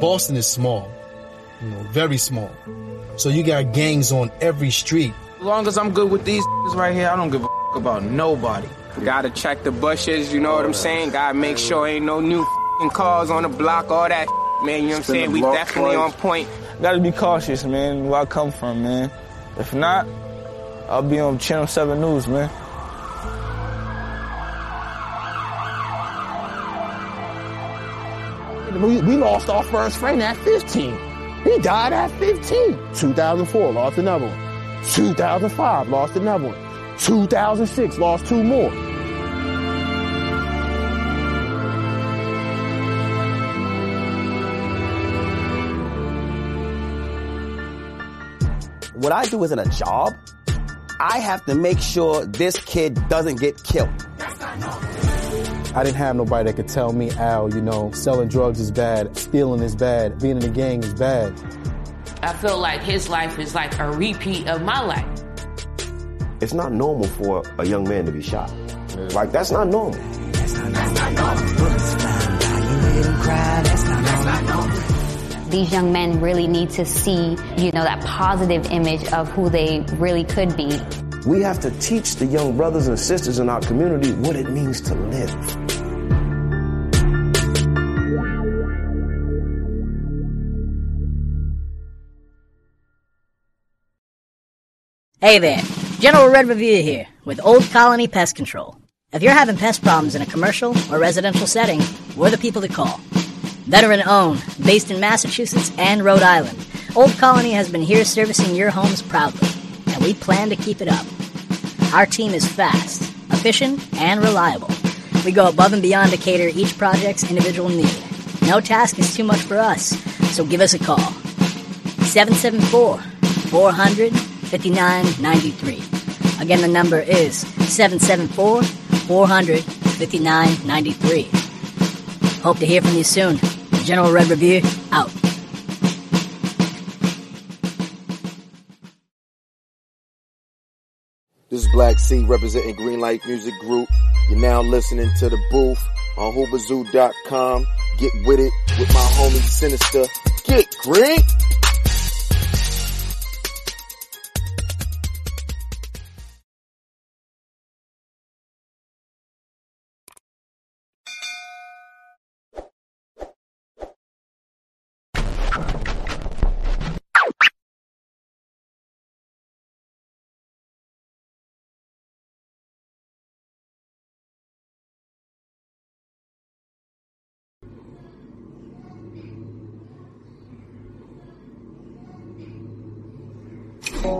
Boston is small, you know, very small. So you got gangs on every street. As long as I'm good with these right here, I don't give a about nobody. Gotta check the bushes, you know what I'm saying? Gotta make sure ain't no new cars on the block, all that man, you know what I'm saying? We definitely on point. Gotta be cautious, man, where I come from, man. If not, I'll be on Channel 7 News, man. We, we lost our first friend at 15. He died at 15. 2004, lost another one. 2005, lost another one. 2006, lost two more. What I do isn't a job. I have to make sure this kid doesn't get killed. I didn't have nobody that could tell me, Al, you know, selling drugs is bad, stealing is bad, being in the gang is bad. I feel like his life is like a repeat of my life. It's not normal for a young man to be shot. Like, that's not normal. These young men really need to see, you know, that positive image of who they really could be. We have to teach the young brothers and sisters in our community what it means to live. Hey there, General Red Revere here with Old Colony Pest Control. If you're having pest problems in a commercial or residential setting, we're the people to call. Veteran owned, based in Massachusetts and Rhode Island, Old Colony has been here servicing your homes proudly, and we plan to keep it up. Our team is fast, efficient, and reliable. We go above and beyond to cater each project's individual need. No task is too much for us, so give us a call. 774 400 5993. Again, the number is 774 400 5993. Hope to hear from you soon. General Red Review, out. This is Black C representing Greenlight Music Group. You're now listening to the booth on hoobazoo.com. Get with it with my homie Sinister. Get green.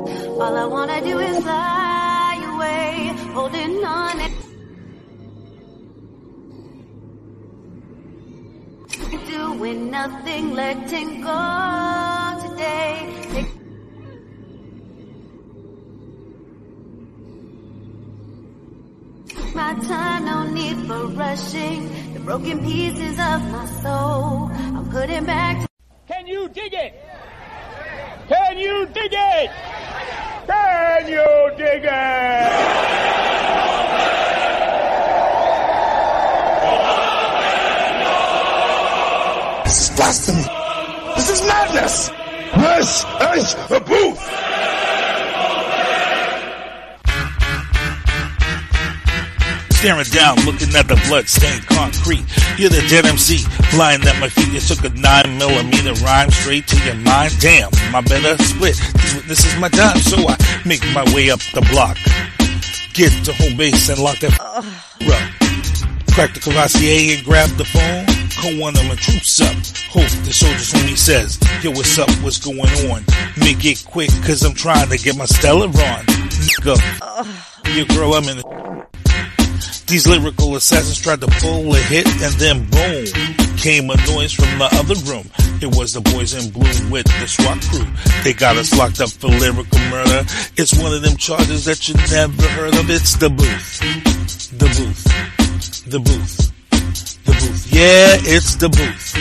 All I wanna do is fly away, holding on. It doing nothing, letting go today. My time, no need for rushing. The broken pieces of my soul, I'm putting back. Can you dig it? Can you dig it? Can you dig it? This is blasphemy. This is madness. This is the booth. Staring down, looking at the blood-stained concrete. You're the dead MC, flying at my feet. You took a nine millimeter rhyme straight to your mind. Damn, my better split. This is my time, so I make my way up the block. Get to home base and lock that up. Crack the Cavassier and grab the phone. Call one of my troops up. Hope the soldiers when he says, Yo, what's up? What's going on? Make it quick, cause I'm trying to get my Stella on. Nigga, you grow, I'm in the these lyrical assassins tried to pull a hit and then boom came a noise from the other room. It was the boys in blue with the SWAT crew. They got us locked up for lyrical murder. It's one of them charges that you never heard of. It's the booth. The booth. The booth. The booth. Yeah, it's the booth.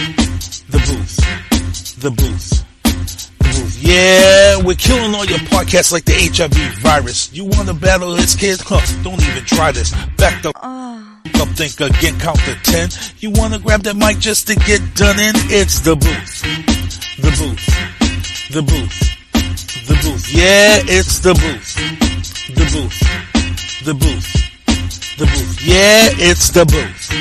The booth. The booth. The booth. booth. Yeah, we're killing all your podcasts like the HIV virus. You want to battle this kid? Huh, don't even try this. Back the ah. up, think again, count to ten. You want to grab that mic just to get done in? It's the booth. The booth. The booth. The booth. Yeah, it's the booth. The booth. The booth. The booth. Yeah, it's the booth.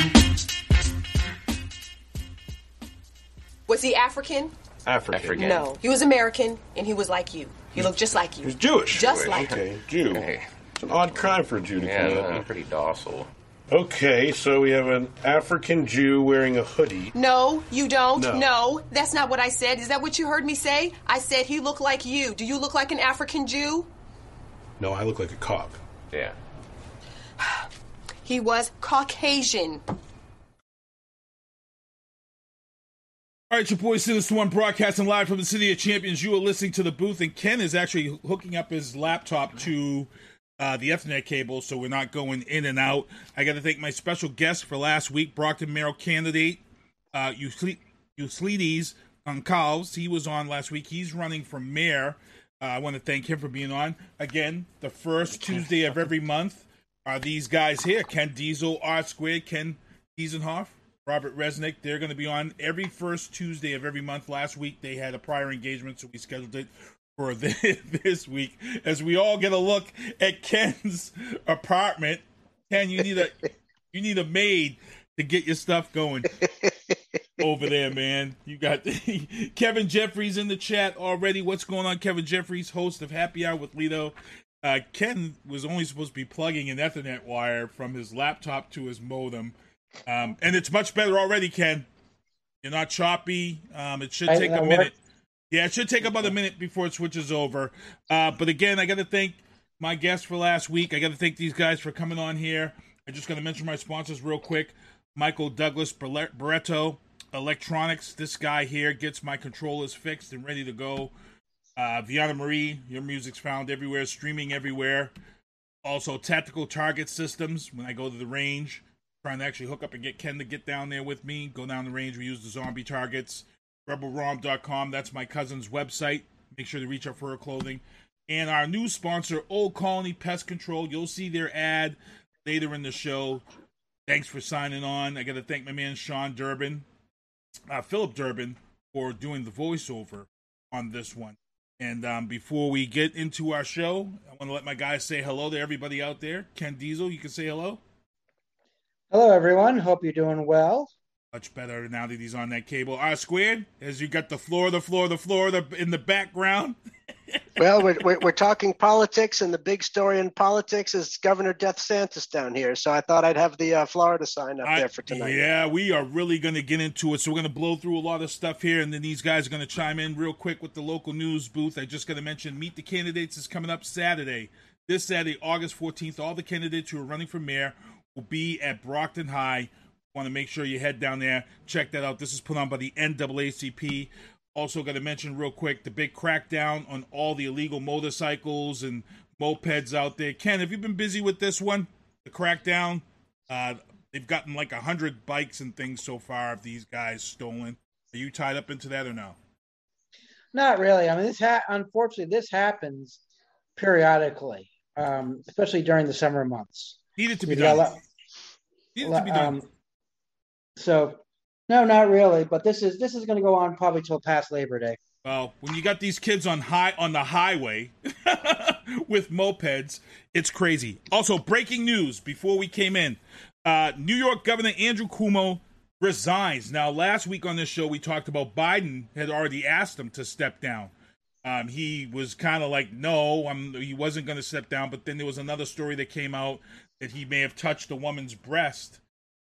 Was he African? African. No. He was American, and he was like you. He looked just like you. He was Jewish. Just like you. okay. him. Jew. It's an odd crime for a Jew to Yeah, commit. no, pretty docile. Okay, so we have an African Jew wearing a hoodie. No, you don't. No. No. that's not what I said. Is that what you heard me say? I said he looked like you. Do you look like an African Jew? No, I look like a cop. Yeah. He was Caucasian. All right, your boy Sinister One broadcasting live from the City of Champions. You are listening to the booth, and Ken is actually hooking up his laptop to uh, the Ethernet cable, so we're not going in and out. I got to thank my special guest for last week, Brockton Mayor candidate uh, Euclides Goncalves. He was on last week. He's running for mayor. Uh, I want to thank him for being on. Again, the first Tuesday of every month are these guys here Ken Diesel, R Squared, Ken Diesenhof, Robert Resnick. They're going to be on every first Tuesday of every month. Last week they had a prior engagement, so we scheduled it for this, week as we all get a look at Ken's apartment. Ken, you need a you need a maid to get your stuff going over there, man. You got Kevin Jeffries in the chat already. What's going on, Kevin Jeffries, host of Happy Hour with Lito? Uh, Ken was only supposed to be plugging an Ethernet wire from his laptop to his modem, um, and it's much better already, Ken. You're not choppy. Um, it should take a minute. works. Yeah, it should take about a minute before it switches over. Uh, but again, I got to thank my guests for last week. I got to thank these guys for coming on here. I just got to mention my sponsors real quick. Michael Douglas Barreto Electronics. This guy here gets my controllers fixed and ready to go. Uh, Veana Marie, your music's found everywhere, streaming everywhere. Also, Tactical Target Systems. When I go to the range, trying to actually hook up and get Ken to get down there with me. Go down the range. We use the zombie targets. RebelRom.com. That's my cousin's website. Make sure to reach out for her clothing. And our new sponsor, Old Colony Pest Control. You'll see their ad later in the show. Thanks for signing on. I got to thank my man Sean Durbin, uh, Philip Durbin, for doing the voiceover on this one. And um, before we get into our show, I want to let my guys say hello to everybody out there. Ken Diesel, you can say hello. Hello, everyone. Hope you're doing well. Much better now that he's on that cable. R squared, as you got the floor, the floor, the floor the, in the background. Well, we're, we're, we're talking politics, and the big story in politics is Governor Death Santis down here. So I thought I'd have the uh, Florida sign up I- there for tonight. Yeah, we are really going to get into it. So we're going to blow through a lot of stuff here, and then these guys are going to chime in real quick with the local news booth. I just got to mention Meet the Candidates is coming up Saturday. This Saturday, August 14th. All the candidates who are running for mayor will be at Brockton High. Want to make sure you head down there, check that out. This is put on by the NAACP. Also, got to mention real quick the big crackdown on all the illegal motorcycles and mopeds out there. Ken, have you been busy with this one? The crackdown. Uh, they've gotten like a hundred bikes and things so far of these guys stolen. Are you tied up into that or no? Not really. I mean, this ha- unfortunately this happens periodically, um, especially during the summer months. Needed to be We've got a done. lot- Needed to be done. um, so, no, not really. But this is this is going to go on probably till past Labor Day. Well, when you got these kids on high on the highway with mopeds, it's crazy. Also, breaking news before we came in: uh, New York Governor Andrew Cuomo resigns. Now, last week on this show, we talked about Biden had already asked him to step down. Um, he was kind of like, no, I'm, he wasn't going to step down. But then there was another story that came out that he may have touched a woman's breast.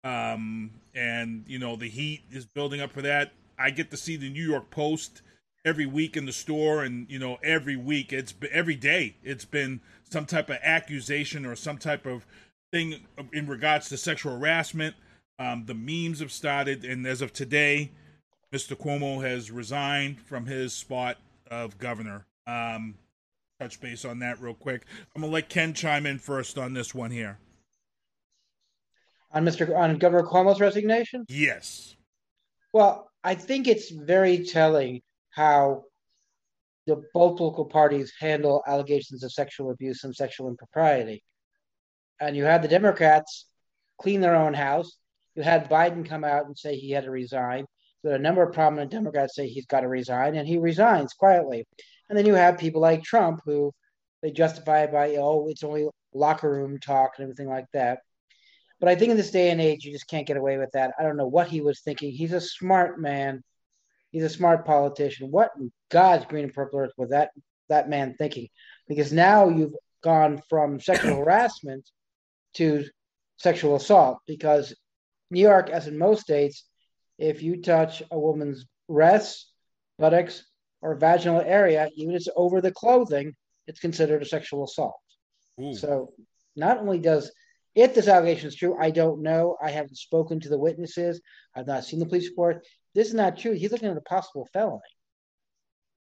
Um, and, you know, the heat is building up for that. I get to see the New York Post every week in the store. And, you know, every week, it's every day, it's been some type of accusation or some type of thing in regards to sexual harassment. Um, the memes have started. And as of today, Mr. Cuomo has resigned from his spot of governor. Um, touch base on that real quick. I'm gonna let Ken chime in first on this one here. On Mr. on Governor Cuomo's resignation. Yes. Well, I think it's very telling how the both political parties handle allegations of sexual abuse and sexual impropriety. And you had the Democrats clean their own house. You had Biden come out and say he had to resign. Had a number of prominent Democrats say he's got to resign, and he resigns quietly. And then you have people like Trump who they justify it by, oh, it's only locker room talk and everything like that. But I think in this day and age, you just can't get away with that. I don't know what he was thinking. He's a smart man. He's a smart politician. What in God's green and purple earth was that that man thinking? Because now you've gone from sexual harassment to sexual assault. Because New York, as in most states, if you touch a woman's breasts, buttocks, or vaginal area, even if it's over the clothing, it's considered a sexual assault. Ooh. So not only does if this allegation is true, I don't know. I haven't spoken to the witnesses. I've not seen the police report. This is not true. He's looking at a possible felony.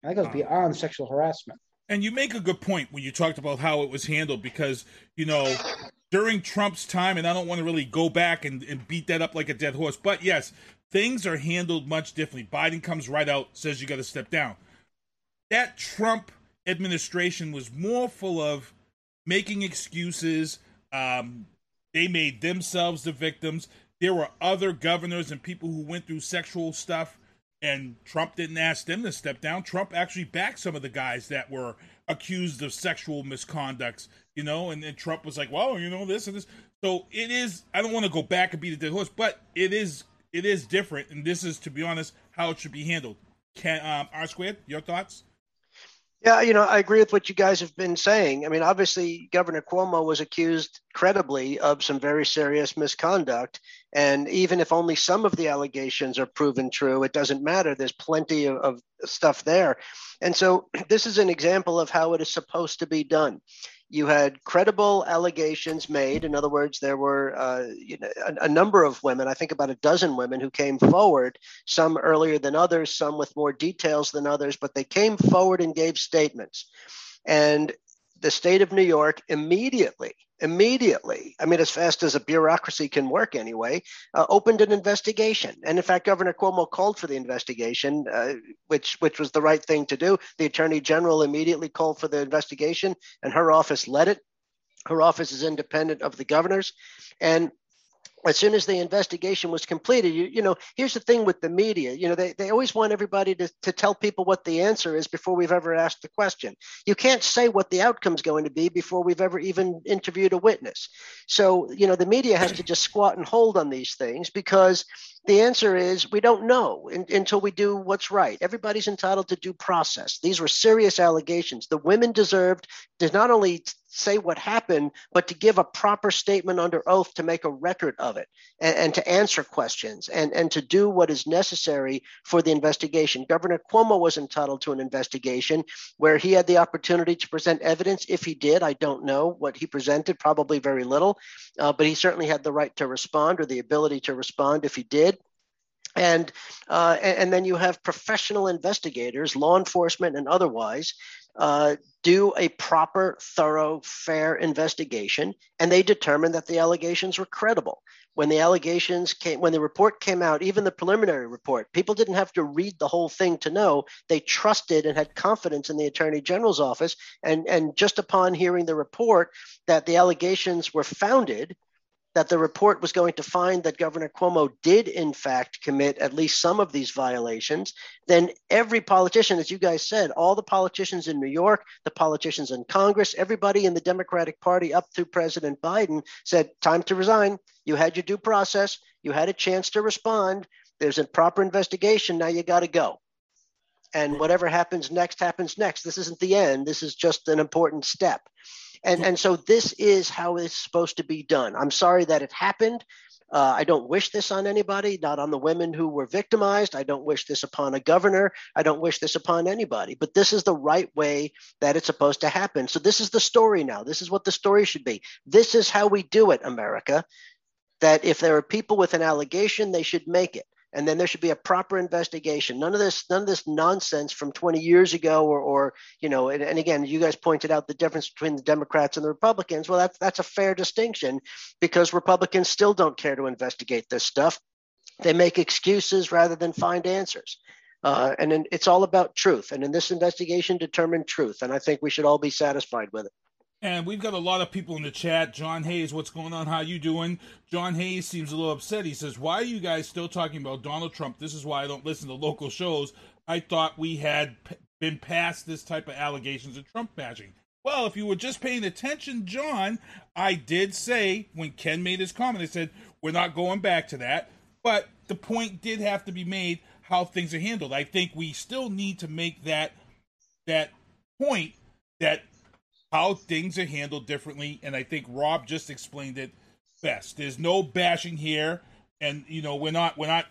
That goes beyond sexual harassment. And you make a good point when you talked about how it was handled because, you know, during Trump's time, and I don't want to really go back and, and beat that up like a dead horse, but yes, things are handled much differently. Biden comes right out, says you got to step down. That Trump administration was more full of making excuses. Um, they made themselves the victims. There were other governors and people who went through sexual stuff, and Trump didn't ask them to step down. Trump actually backed some of the guys that were accused of sexual misconducts, you know, and then Trump was like, well, you know, this and this. So it is, I don't want to go back and beat a dead horse, but it is, it is different. And this is, to be honest, how it should be handled. Can, um, R squared, your thoughts? Yeah, you know, I agree with what you guys have been saying. I mean, obviously, Governor Cuomo was accused credibly of some very serious misconduct. And even if only some of the allegations are proven true, it doesn't matter. There's plenty of, of stuff there. And so, this is an example of how it is supposed to be done you had credible allegations made. In other words, there were uh, you know, a, a, number of women, I think about a dozen women, who came forward, some earlier than others, some with more details than others, but they came forward and gave statements. And the state of New York immediately, immediately, I mean, as fast as a bureaucracy can work anyway, uh, opened an investigation. And in fact, Governor Cuomo called for the investigation, uh, which which was the right thing to do. The Attorney General immediately called for the investigation, and her office led it. Her office is independent of the governor's, and as soon as the investigation was completed, you, you know, here's the thing with the media, you know, they, they always want everybody to, to tell people what the answer is before we've ever asked the question. You can't say what the outcome's going to be before we've ever even interviewed a witness. So, you know, the media has to just squat and hold on these things because the answer is we don't know in, until we do what's right. Everybody's entitled to due process. These were serious allegations. The women deserved to not only say what happened, but to give a proper statement under oath to make a record of it and, and to answer questions and, and to do what is necessary for the investigation. Governor Cuomo was entitled to an investigation where he had the opportunity to present evidence. If he did, I don't know what he presented, probably very little, uh, but he certainly had the right to respond or the ability to respond if he did and uh, and then you have professional investigators, law enforcement and otherwise, uh, do a proper, thorough, fair investigation, and they determine that the allegations were credible. When the allegations came, when the report came out, even the preliminary report, people didn't have to read the whole thing to know. They trusted and had confidence in the Attorney General's office, and and just upon hearing the report that the allegations were founded, that the report was going to find that Governor Cuomo did, in fact, commit at least some of these violations, then every politician, as you guys said, all the politicians in New York, the politicians in Congress, everybody in the Democratic Party up through President Biden said, Time to resign. You had your due process, you had a chance to respond. There's a proper investigation. Now you got to go. And whatever happens next happens next. This isn't the end. This is just an important step. And, and so this is how it's supposed to be done. I'm sorry that it happened. Uh, I don't wish this on anybody, not on the women who were victimized. I don't wish this upon a governor. I don't wish this upon anybody. But this is the right way that it's supposed to happen. So this is the story now. This is what the story should be. This is how we do it, America. That if there are people with an allegation, they should make it and then there should be a proper investigation. None of this, none of this nonsense from 20 years ago, or, or you know, and, and, again, you guys pointed out the difference between the Democrats and the Republicans. Well, that's that's a fair distinction because Republicans still don't care to investigate this stuff. They make excuses rather than find answers. Uh, and then it's all about truth. And in this investigation, determined truth. And I think we should all be satisfied with it. And we've got a lot of people in the chat. John Hayes, what's going on? How you doing? John Hayes seems a little upset. He says, "Why are you guys still talking about Donald Trump? This is why I don't listen to local shows. I thought we had been past this type of allegations of Trump bashing." Well, if you were just paying attention, John, I did say when Ken made his comment, I said we're not going back to that. But the point did have to be made how things are handled. I think we still need to make that that point that how things are handled differently, and I think Rob just explained it best. There's no bashing here, and you know we're not we're not.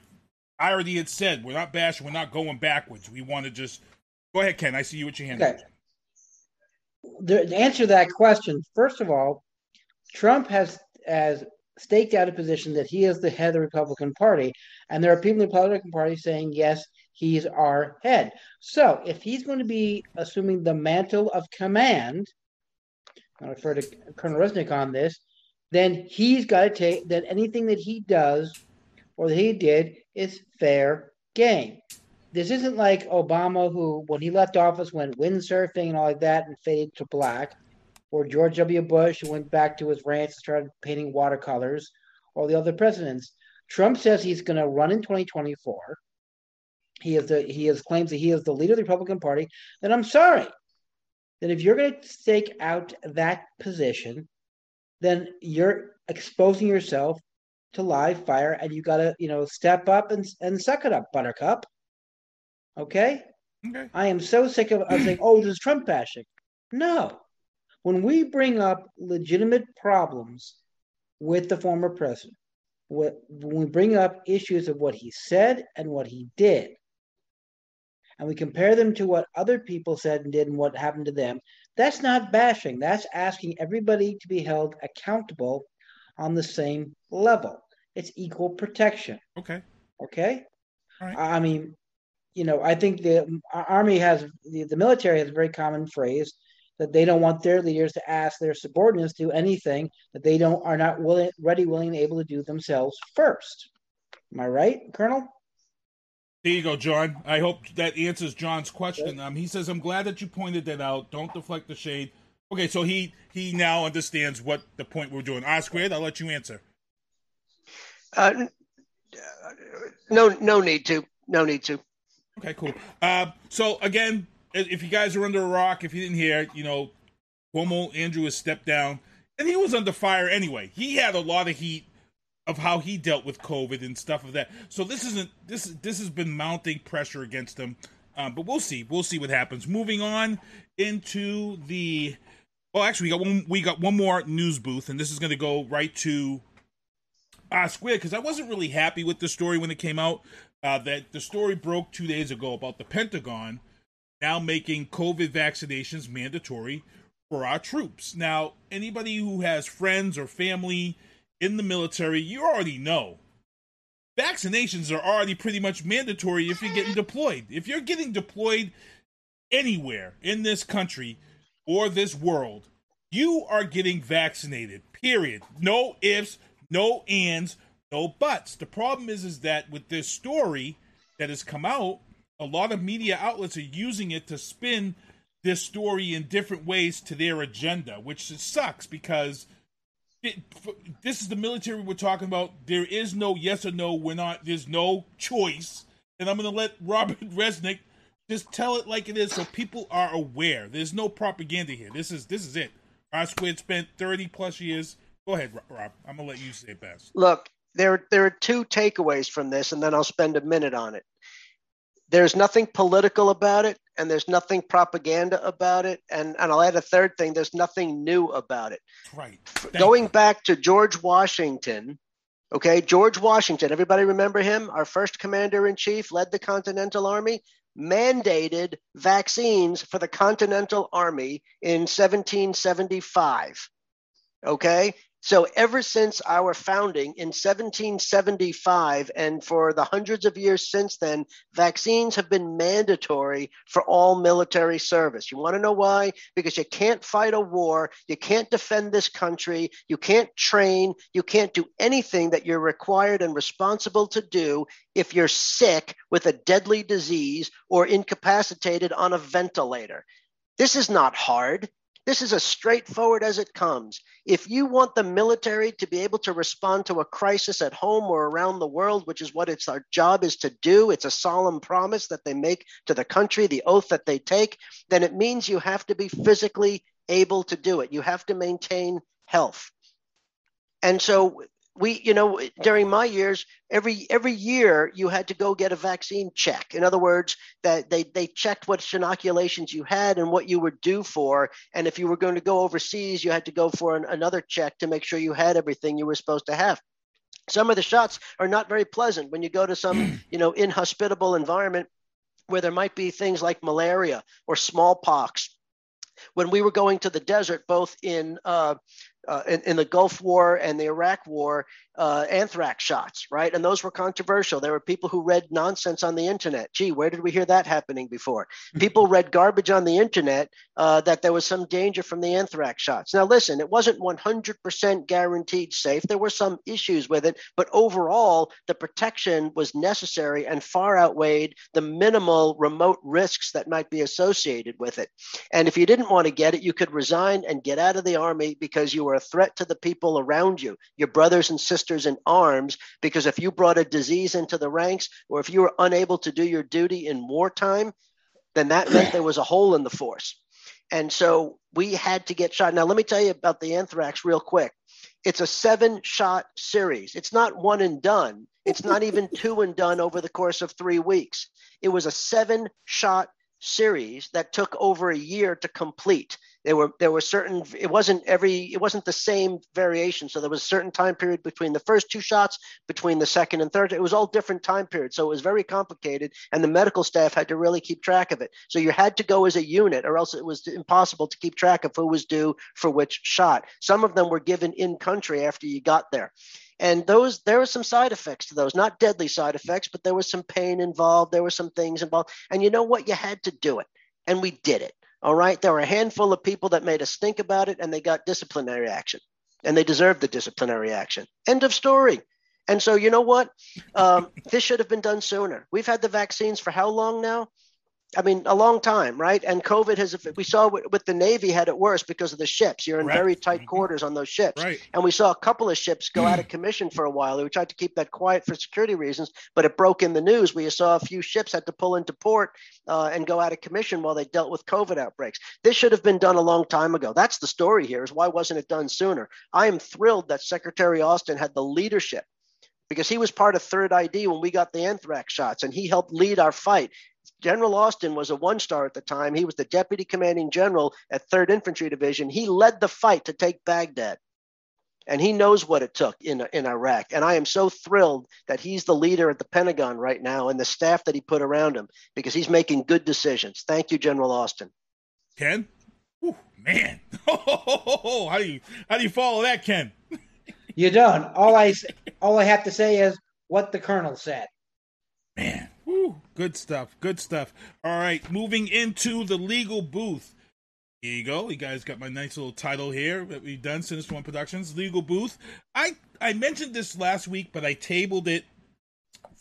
I already had said we're not bashing. We're not going backwards. We want to just go ahead, Ken. I see you with your hand. Okay. The, to answer that question, first of all, Trump has has staked out a position that he is the head of the Republican Party, and there are people in the Republican Party saying yes, he's our head. So if he's going to be assuming the mantle of command, I refer to Colonel Resnick on this, then he's got to take that anything that he does or that he did is fair game. This isn't like Obama, who, when he left office, went windsurfing and all like that and faded to black, or George W. Bush, who went back to his ranch and started painting watercolors, or the other presidents. Trump says he's going to run in 2024. He is the he has claims that he is the leader of the Republican Party. Then I'm sorry, then if you're going to stake out that position, then you're exposing yourself to live fire and you got to, you know, step up and, and suck it up, buttercup. Okay? Okay. I am so sick of, of saying, oh, this is Trump bashing. No. When we bring up legitimate problems with the former president, when we bring up issues of what he said and what he did, and we compare them to what other people said and did and what happened to them, that's not bashing. That's asking everybody to be held accountable on the same level. It's equal protection. Okay. Okay. I mean, you know, I think the army has the, the military has a very common phrase that they don't want their leaders to ask their subordinates to do anything that they don't are not willing, ready, willing, able to do themselves first. Am I right, Colonel? There you go, John. I hope that answers John's question. Um, he says, "I'm glad that you pointed that out. Don't deflect the shade." Okay, so he he now understands what the point we're doing. R squared. I'll let you answer. Uh, no, no need to. No need to. Okay, cool. Uh, so again, if you guys are under a rock, if you didn't hear, you know, Cuomo Andrew has stepped down, and he was under fire anyway. He had a lot of heat of how he dealt with COVID and stuff of that. So this isn't this this has been mounting pressure against him. Um, but we'll see. We'll see what happens. Moving on into the well, actually, we got one. We got one more news booth, and this is going to go right to uh, Square because I wasn't really happy with the story when it came out. Uh, that the story broke two days ago about the Pentagon now making COVID vaccinations mandatory for our troops. Now, anybody who has friends or family in the military, you already know vaccinations are already pretty much mandatory if you're getting deployed. If you're getting deployed anywhere in this country or this world, you are getting vaccinated. Period. No ifs, no ands, no buts. The problem is is that with this story that has come out, a lot of media outlets are using it to spin this story in different ways to their agenda, which sucks because this is the military we're talking about. There is no yes or no. We're not. There's no choice. And I'm going to let Robert Resnick just tell it like it is, so people are aware. There's no propaganda here. This is this is it. I squared spent 30 plus years. Go ahead, Rob. I'm going to let you say it best. Look, there there are two takeaways from this, and then I'll spend a minute on it. There's nothing political about it, and there's nothing propaganda about it. And, and I'll add a third thing there's nothing new about it. Right. Going back to George Washington, okay, George Washington, everybody remember him? Our first commander in chief, led the Continental Army, mandated vaccines for the Continental Army in 1775. Okay, So, ever since our founding in 1775, and for the hundreds of years since then, vaccines have been mandatory for all military service. You want to know why? Because you can't fight a war, you can't defend this country, you can't train, you can't do anything that you're required and responsible to do if you're sick with a deadly disease or incapacitated on a ventilator. This is not hard. This is as straightforward as it comes. If you want the military to be able to respond to a crisis at home or around the world, which is what it's our job is to do, it's a solemn promise that they make to the country, the oath that they take, then it means you have to be physically able to do it. You have to maintain health. And so we you know during my years every every year you had to go get a vaccine check. In other words that they they checked what inoculations you had and what you were due for. And if you were going to go overseas you had to go for an, another check to make sure you had everything you were supposed to have. Some of the shots are not very pleasant when you go to some you know inhospitable environment where there might be things like malaria or smallpox. When we were going to the desert, both in uh, uh, in, in, the Gulf War and the Iraq War, uh, anthrax shots, right? And those were controversial. There were people who read nonsense on the internet. Gee, where did we hear that happening before? People read garbage on the internet uh, that there was some danger from the anthrax shots. Now, listen, it wasn't 100% guaranteed safe. There were some issues with it, but overall, the protection was necessary and far outweighed the minimal remote risks that might be associated with it. And if you didn't want to get it, you could resign and get out of the army because you were a threat to the people around you, your brothers and sisters in arms, because if you brought a disease into the ranks or if you were unable to do your duty in wartime, then that meant there was a hole in the force. And so we had to get shot. Now, let me tell you about the anthrax real quick. It's a seven shot series. It's not one and done. It's not even two and done over the course of three weeks. It was a seven shot series that took over a year to complete. There were there were certain it wasn't every it wasn't the same variation. So there was a certain time period between the first two shots, between the second and third. It was all different time periods. So it was very complicated and the medical staff had to really keep track of it. So you had to go as a unit or else it was impossible to keep track of who was due for which shot. Some of them were given in country after you got there and those there were some side effects to those not deadly side effects but there was some pain involved there were some things involved and you know what you had to do it and we did it all right. There were a handful of people that made us think about it and they got disciplinary action and they deserved the disciplinary action. End of story. And so, you know what? Um, this should have been done sooner. We've had the vaccines for how long now? I mean, a long time, right? And COVID has, we saw with the Navy had it worse because of the ships. You're in right. very tight quarters on those ships. Right. And we saw a couple of ships go out of commission for a while. We tried to keep that quiet for security reasons, but it broke in the news. We saw a few ships had to pull into port uh, and go out of commission while they dealt with COVID outbreaks. This should have been done a long time ago. That's the story here is why wasn't it done sooner? I am thrilled that Secretary Austin had the leadership because he was part of Third ID when we got the anthrax shots and he helped lead our fight. General Austin was a one star at the time. He was the deputy commanding general at 3rd Infantry Division. He led the fight to take Baghdad. And he knows what it took in, in Iraq. And I am so thrilled that he's the leader at the Pentagon right now and the staff that he put around him because he's making good decisions. Thank you, General Austin. Ken? Ooh, man. how do you how do you follow that, Ken? you don't. All I all I have to say is what the colonel said. Man, Woo, good stuff. Good stuff. All right, moving into the legal booth. Here you go. You guys got my nice little title here that we've done, Sinister One Productions, Legal Booth. I, I mentioned this last week, but I tabled it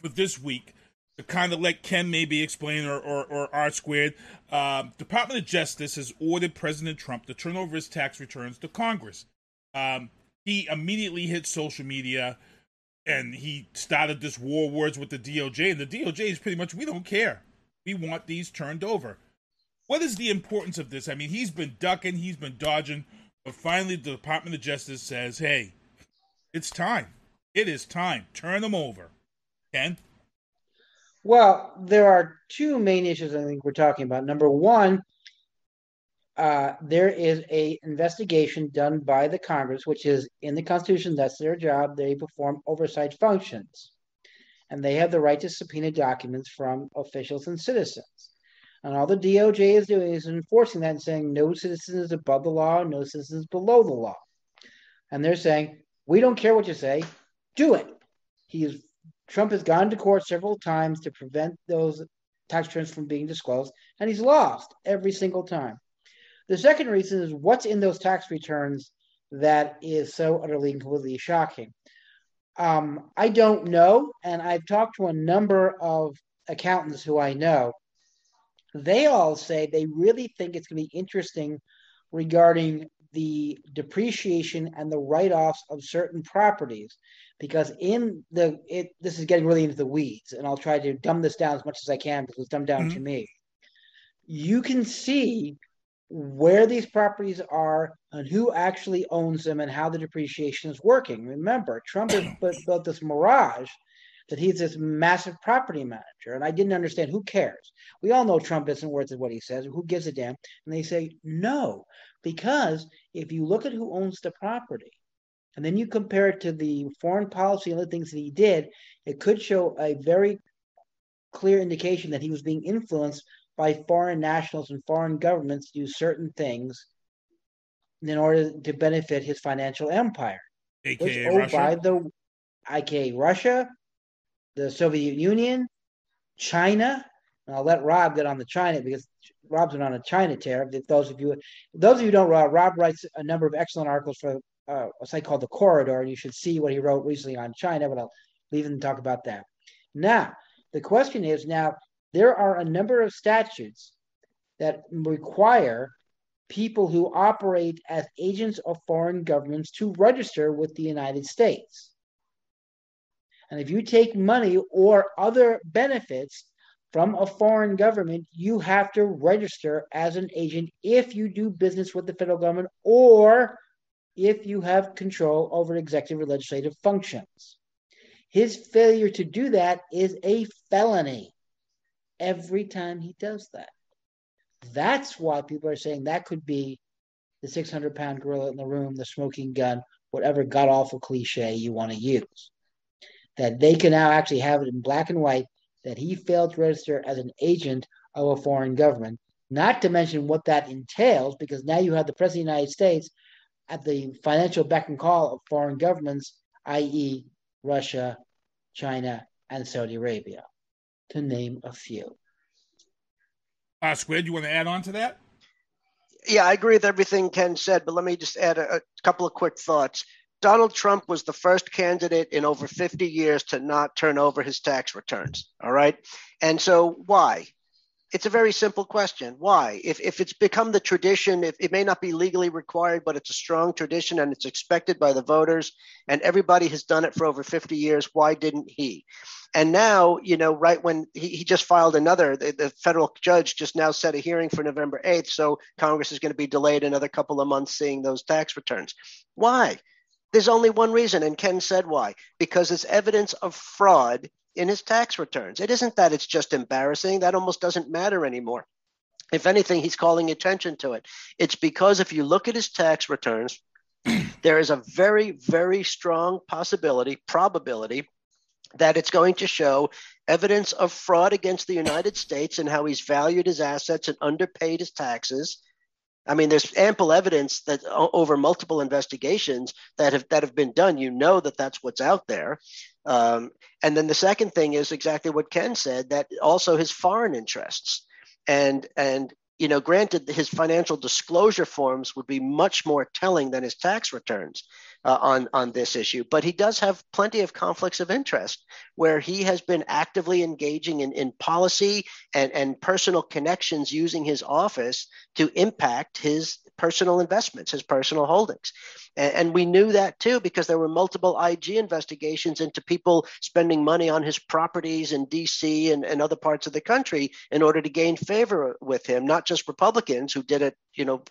for this week to kind of let Ken maybe explain or, or, or R squared. Um, Department of Justice has ordered President Trump to turn over his tax returns to Congress. Um, he immediately hit social media and he started this war words with the DOJ, and the DOJ is pretty much we don't care. We want these turned over. What is the importance of this? I mean, he's been ducking, he's been dodging, but finally the Department of Justice says, "Hey, it's time. It is time. Turn them over." Ken. Well, there are two main issues I think we're talking about. Number one, uh, there is a investigation done by the Congress, which is in the Constitution. That's their job. They perform oversight functions, and they have the right to subpoena documents from officials and citizens. And all the DOJ is doing is enforcing that and saying no citizen is above the law, no citizen is below the law. and they're saying we don't care what you say, do it. He's Trump has gone to court several times to prevent those tax returns from being disclosed, and he's lost every single time. The second reason is what's in those tax returns that is so utterly and completely shocking. Um, I don't know, and I've talked to a number of accountants who I know. They all say they really think it's going to be interesting regarding the depreciation and the write-offs of certain properties because in the it this is getting really into the weeds and i'll try to dumb this down as much as i can because it's dumbed down mm-hmm. to me you can see where these properties are and who actually owns them and how the depreciation is working. Remember trump has built this mirage that he's this massive property manager and i didn't understand who cares? We all know trump isn't worth what he says who gives a damn? And they say no because if you look at who owns the property and then you compare it to the foreign policy and other things that he did, it could show a very clear indication that he was being influenced by foreign nationals and foreign governments to do certain things in order to benefit his financial empire. AKA which, oh, Russia. By the AKA Russia, the Soviet Union, China. And I'll let Rob get on the China because Rob's been on a China tear. Those of you, those of you don't, Rob, Rob writes a number of excellent articles for uh, a site called The Corridor, and you should see what he wrote recently on China, but I'll leave him to talk about that. Now, the question is now, there are a number of statutes that require people who operate as agents of foreign governments to register with the United States. And if you take money or other benefits from a foreign government, you have to register as an agent if you do business with the federal government or if you have control over executive or legislative functions. His failure to do that is a felony every time he does that. That's why people are saying that could be the 600 pound gorilla in the room, the smoking gun, whatever god awful cliche you want to use. That they can now actually have it in black and white that he failed to register as an agent of a foreign government, not to mention what that entails, because now you have the President of the United States at the financial beck and call of foreign governments, i.e., Russia, China, and Saudi Arabia, to name a few. Uh, Squid, you want to add on to that? Yeah, I agree with everything Ken said, but let me just add a, a couple of quick thoughts. Donald Trump was the first candidate in over 50 years to not turn over his tax returns. All right. And so why? It's a very simple question. Why? If, if it's become the tradition, if it may not be legally required, but it's a strong tradition and it's expected by the voters, and everybody has done it for over 50 years, why didn't he? And now, you know, right when he, he just filed another, the, the, federal judge just now set a hearing for November 8th. So Congress is going to be delayed another couple of months seeing those tax returns. Why? There's only one reason, and Ken said why. Because it's evidence of fraud in his tax returns. It isn't that it's just embarrassing, that almost doesn't matter anymore. If anything, he's calling attention to it. It's because if you look at his tax returns, there is a very, very strong possibility, probability, that it's going to show evidence of fraud against the United States and how he's valued his assets and underpaid his taxes I mean, there's ample evidence that over multiple investigations that have that have been done, you know that that's what's out there. Um, and then the second thing is exactly what Ken said that also his foreign interests and and you know, granted, his financial disclosure forms would be much more telling than his tax returns uh, on on this issue. But he does have plenty of conflicts of interest where he has been actively engaging in, in policy and, and personal connections using his office to impact his personal investments, his personal holdings. And, and, we knew that too because there were multiple IG investigations into people spending money on his properties in DC and, and other parts of the country in order to gain favor with him, not just Republicans who did it, you know,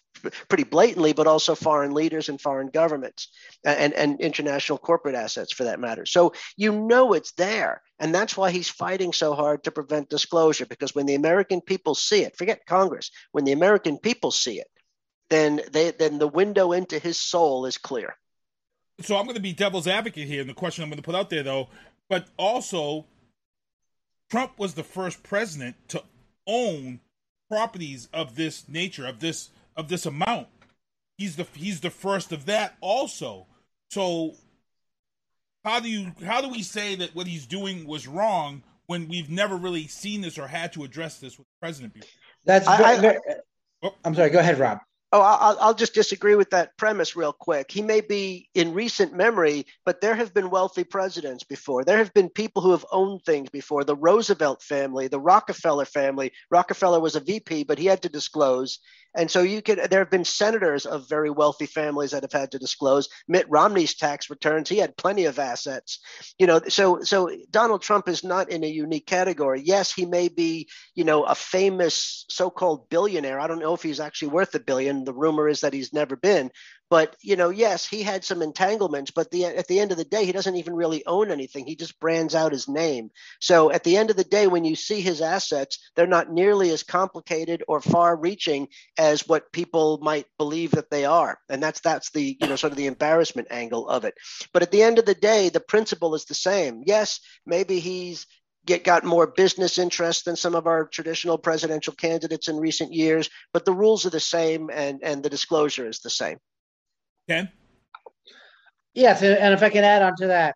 pretty blatantly, but also foreign leaders and foreign governments and, and international corporate assets for that matter. So you know it's there. And that's why he's fighting so hard to prevent disclosure because when the American people see it, forget Congress, when the American people see it, then they then the window into his soul is clear. So I'm going to be devil's advocate here, and the question I'm going to put out there though, but also Trump was the first president to own properties of this nature, of this of this amount. He's the he's the first of that also. So how do you how do we say that what he's doing was wrong when we've never really seen this or had to address this with the president before? That's. I- I- very- oh. I'm sorry. Go ahead, Rob. Oh, I'll, I'll just disagree with that premise real quick. He may be in recent memory, but there have been wealthy presidents before. There have been people who have owned things before. The Roosevelt family, the Rockefeller family. Rockefeller was a VP, but he had to disclose. And so you could. There have been senators of very wealthy families that have had to disclose. Mitt Romney's tax returns. He had plenty of assets. You know, so so Donald Trump is not in a unique category. Yes, he may be, you know, a famous so-called billionaire. I don't know if he's actually worth a billion. The rumor is that he's never been. But you know, yes, he had some entanglements. But the, at the end of the day, he doesn't even really own anything. He just brands out his name. So at the end of the day, when you see his assets, they're not nearly as complicated or far-reaching as what people might believe that they are. And that's that's the you know sort of the embarrassment angle of it. But at the end of the day, the principle is the same. Yes, maybe he's get got more business interest than some of our traditional presidential candidates in recent years, but the rules are the same and and the disclosure is the same. Yes, and if I can add on to that,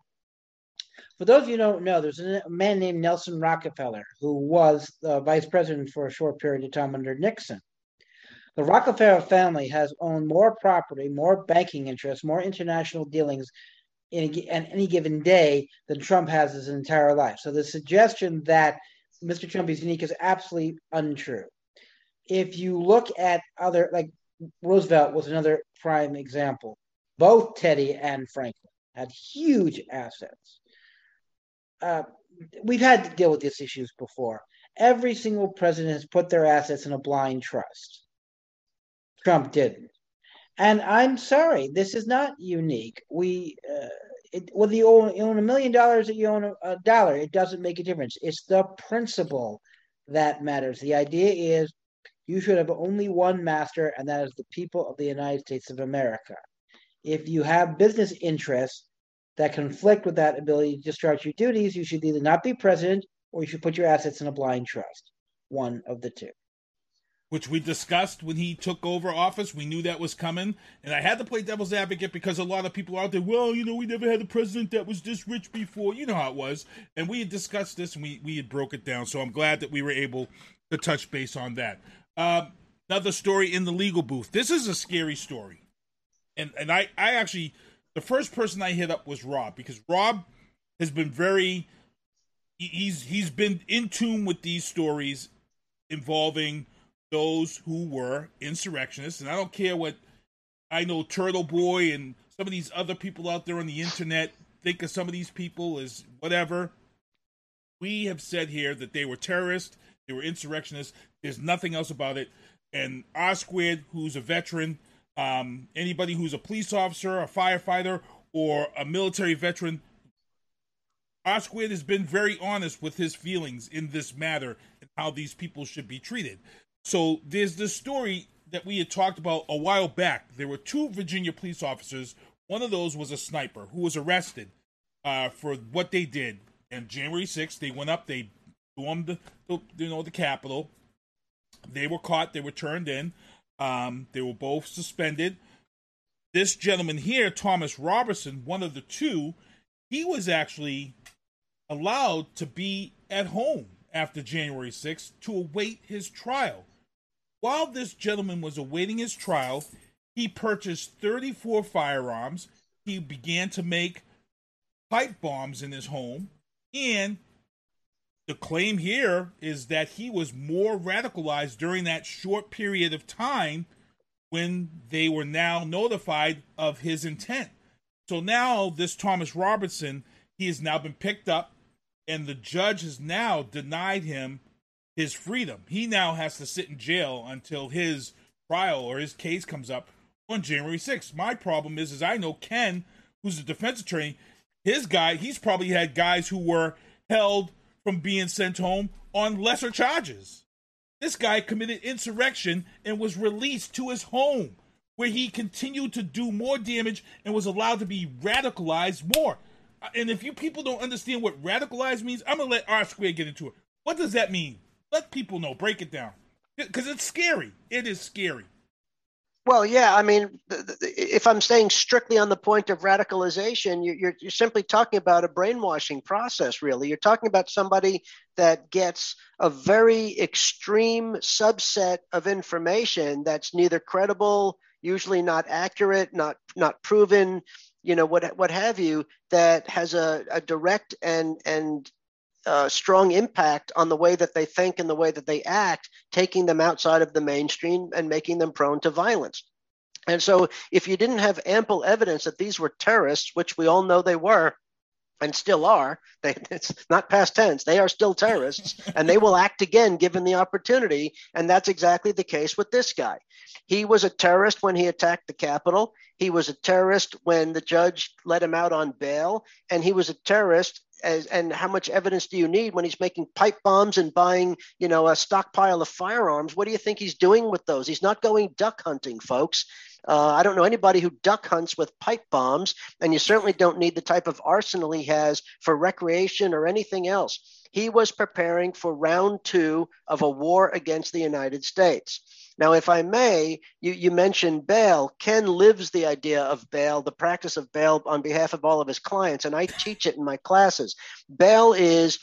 for those of you who don't know, there's a man named Nelson Rockefeller who was the vice president for a short period of time under Nixon. The Rockefeller family has owned more property, more banking interests, more international dealings in a on any given day than Trump has his entire life. So the suggestion that Mr. Trump is unique is absolutely untrue. If you look at other, like Roosevelt was another prime example. Both Teddy and Franklin had huge assets. Uh, we've had to deal with these issues before. Every single president has put their assets in a blind trust. Trump didn't. And I'm sorry, this is not unique. We, uh, it, whether you own, you own a million dollars or you own a, a dollar, it doesn't make a difference. It's the principle that matters. The idea is you should have only one master, and that is the people of the United States of America. If you have business interests that conflict with that ability to discharge your duties, you should either not be president or you should put your assets in a blind trust. One of the two. which we discussed when he took over office. We knew that was coming, and I had to play devil's advocate because a lot of people out there, well, you know, we never had a president that was this rich before. You know how it was, and we had discussed this and we we had broke it down. So I'm glad that we were able to touch base on that. Um, another story in the legal booth. This is a scary story, and and I I actually the first person I hit up was Rob because Rob has been very he's he's been in tune with these stories involving those who were insurrectionists and I don't care what I know Turtleboy and some of these other people out there on the internet think of some of these people as whatever we have said here that they were terrorists, they were insurrectionists. There's nothing else about it. And R Squared, who's a veteran, um, anybody who's a police officer, a firefighter, or a military veteran, R Squared has been very honest with his feelings in this matter and how these people should be treated. So there's this story that we had talked about a while back. There were two Virginia police officers. One of those was a sniper who was arrested uh, for what they did. And January 6th, they went up, they stormed the, you know the Capitol. They were caught. They were turned in. Um, they were both suspended. This gentleman here, Thomas Robertson, one of the two, he was actually allowed to be at home after January 6th to await his trial. While this gentleman was awaiting his trial, he purchased 34 firearms. He began to make pipe bombs in his home. And the claim here is that he was more radicalized during that short period of time when they were now notified of his intent. So now this Thomas Robertson, he has now been picked up and the judge has now denied him his freedom. He now has to sit in jail until his trial or his case comes up on January 6th. My problem is is I know Ken, who's a defense attorney, his guy, he's probably had guys who were held from being sent home on lesser charges. This guy committed insurrection and was released to his home, where he continued to do more damage and was allowed to be radicalized more. Uh, And if you people don't understand what radicalized means, I'm gonna let R Square get into it. What does that mean? Let people know. Break it down, because it's scary. It is scary. Well, yeah, I mean, if I'm staying strictly on the point of radicalization, you're, you're simply talking about a brainwashing process, really. You're talking about somebody that gets a very extreme subset of information that's neither credible, usually not accurate, not not proven, you know, what what have you, that has a, a direct and and uh, strong impact on the way that they think and the way that they act, taking them outside of the mainstream and making them prone to violence. And so, if you didn't have ample evidence that these were terrorists, which we all know they were, and still are, they, it's not past tense, they are still terrorists, and they will act again given the opportunity. And that's exactly the case with this guy. He was a terrorist when he attacked the Capitol. He was a terrorist when the judge let him out on bail. And he was a terrorist as, and how much evidence do you need when he's making pipe bombs and buying, you know, a stockpile of firearms? What do you think he's doing with those? He's not going duck hunting, folks. Uh, I don't know anybody who duck hunts with pipe bombs, and you certainly don't need the type of arsenal he has for recreation or anything else. He was preparing for round two of a war against the United States. Now, if I may, you, you mentioned bail. Ken lives the idea of bail, the practice of bail on behalf of all of his clients, and I teach it in my classes. Bail is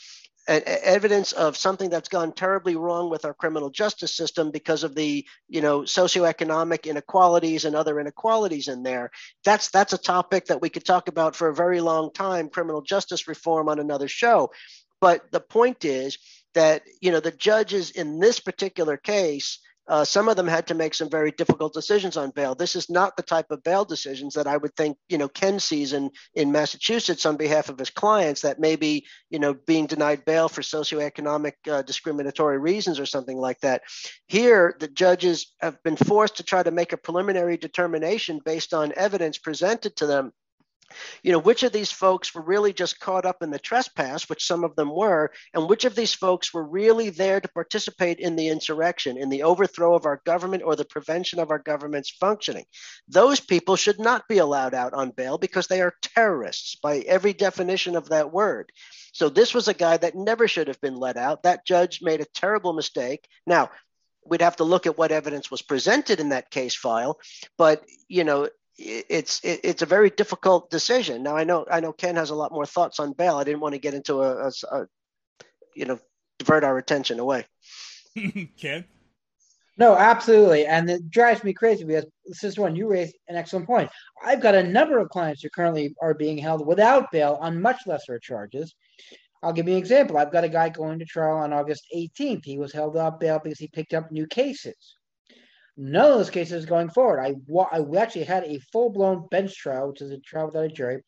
evidence of something that's gone terribly wrong with our criminal justice system because of the you know socioeconomic inequalities and other inequalities in there that's that's a topic that we could talk about for a very long time criminal justice reform on another show but the point is that you know the judges in this particular case uh, some of them had to make some very difficult decisions on bail. This is not the type of bail decisions that I would think, you know, Ken sees in, in Massachusetts on behalf of his clients that may be, you know, being denied bail for socioeconomic uh, discriminatory reasons or something like that. Here, the judges have been forced to try to make a preliminary determination based on evidence presented to them you know, which of these folks were really just caught up in the trespass, which some of them were, and which of these folks were really there to participate in the insurrection, in the overthrow of our government or the prevention of our government's functioning. Those people should not be allowed out on bail because they are terrorists by every definition of that word. So this was a guy that never should have been let out. That judge made a terrible mistake. Now, we'd have to look at what evidence was presented in that case file but you know it's it's a very difficult decision. Now I know I know Ken has a lot more thoughts on bail. I didn't want to get into a, a, a you know divert our attention away. Ken. No, absolutely, and it drives me crazy because this is one you raised an excellent point. I've got a number of clients who currently are being held without bail on much lesser charges. I'll give you an example. I've got a guy going to trial on August 18th. He was held without bail because he picked up new cases. None of those cases going forward. I, I actually had a full blown bench trial, which is a trial without a jury,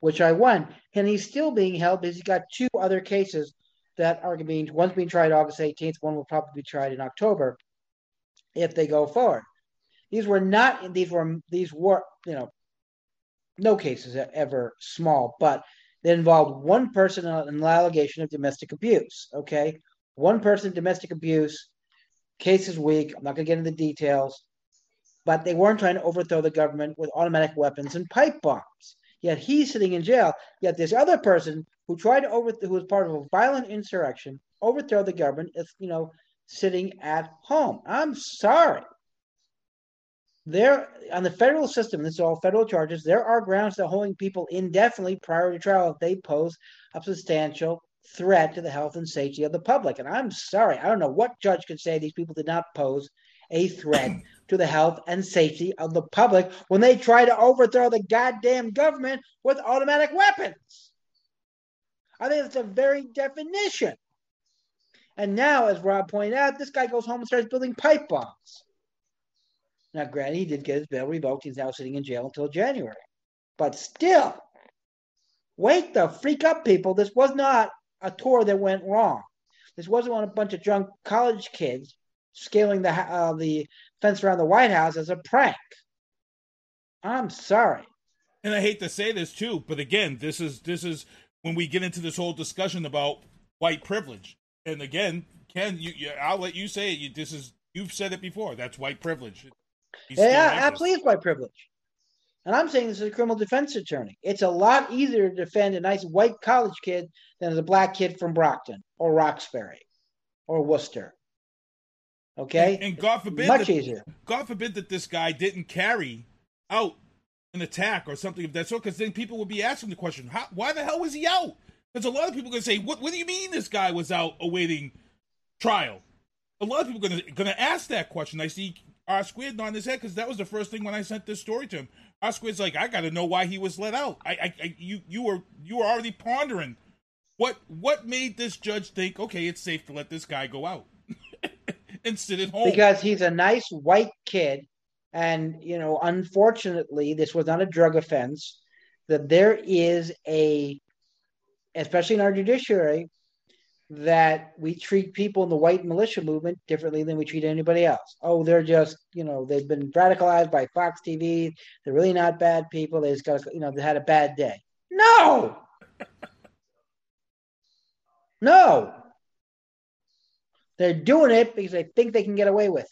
which I won. And he's still being held because he's got two other cases that are being, one's being tried August 18th, one will probably be tried in October if they go forward. These were not, these were, these were, you know, no cases ever small, but they involved one person in an allegation of domestic abuse. Okay. One person, domestic abuse, Case is weak. I'm not going to get into the details, but they weren't trying to overthrow the government with automatic weapons and pipe bombs. Yet he's sitting in jail. Yet this other person who tried to overthrow, who was part of a violent insurrection, overthrow the government, is you know sitting at home. I'm sorry. There on the federal system, this is all federal charges. There are grounds to holding people indefinitely prior to trial if they pose a substantial threat to the health and safety of the public. And I'm sorry, I don't know what judge could say these people did not pose a threat to the health and safety of the public when they try to overthrow the goddamn government with automatic weapons. I think that's a very definition. And now, as Rob pointed out, this guy goes home and starts building pipe bombs. Now, granted, he did get his bail revoked. He's now sitting in jail until January. But still, wake the freak up, people. This was not a tour that went wrong. This wasn't on a bunch of drunk college kids scaling the uh, the fence around the White House as a prank. I'm sorry. And I hate to say this too, but again, this is this is when we get into this whole discussion about white privilege. And again, Ken, you, you I'll let you say it. You, this is you've said it before. That's white privilege. yeah, absolutely white privilege. And I'm saying this as a criminal defense attorney. It's a lot easier to defend a nice white college kid than a black kid from Brockton or Roxbury or Worcester. Okay, And, and God forbid, much that, easier. God forbid that this guy didn't carry out an attack or something of that sort, because then people would be asking the question, How, why the hell was he out? Because a lot of people are going to say, what, what do you mean this guy was out awaiting trial? A lot of people are going to ask that question. I see R squared nodding his head because that was the first thing when I sent this story to him. Squared's like, I got to know why he was let out. I, I, I, you, you were, you were already pondering what, what made this judge think, okay, it's safe to let this guy go out and sit at home because he's a nice white kid and you know unfortunately this was not a drug offense that there is a especially in our judiciary that we treat people in the white militia movement differently than we treat anybody else. Oh they're just you know they've been radicalized by fox tv they're really not bad people. They just got you know they had a bad day. No! No! They're doing it because they think they can get away with it.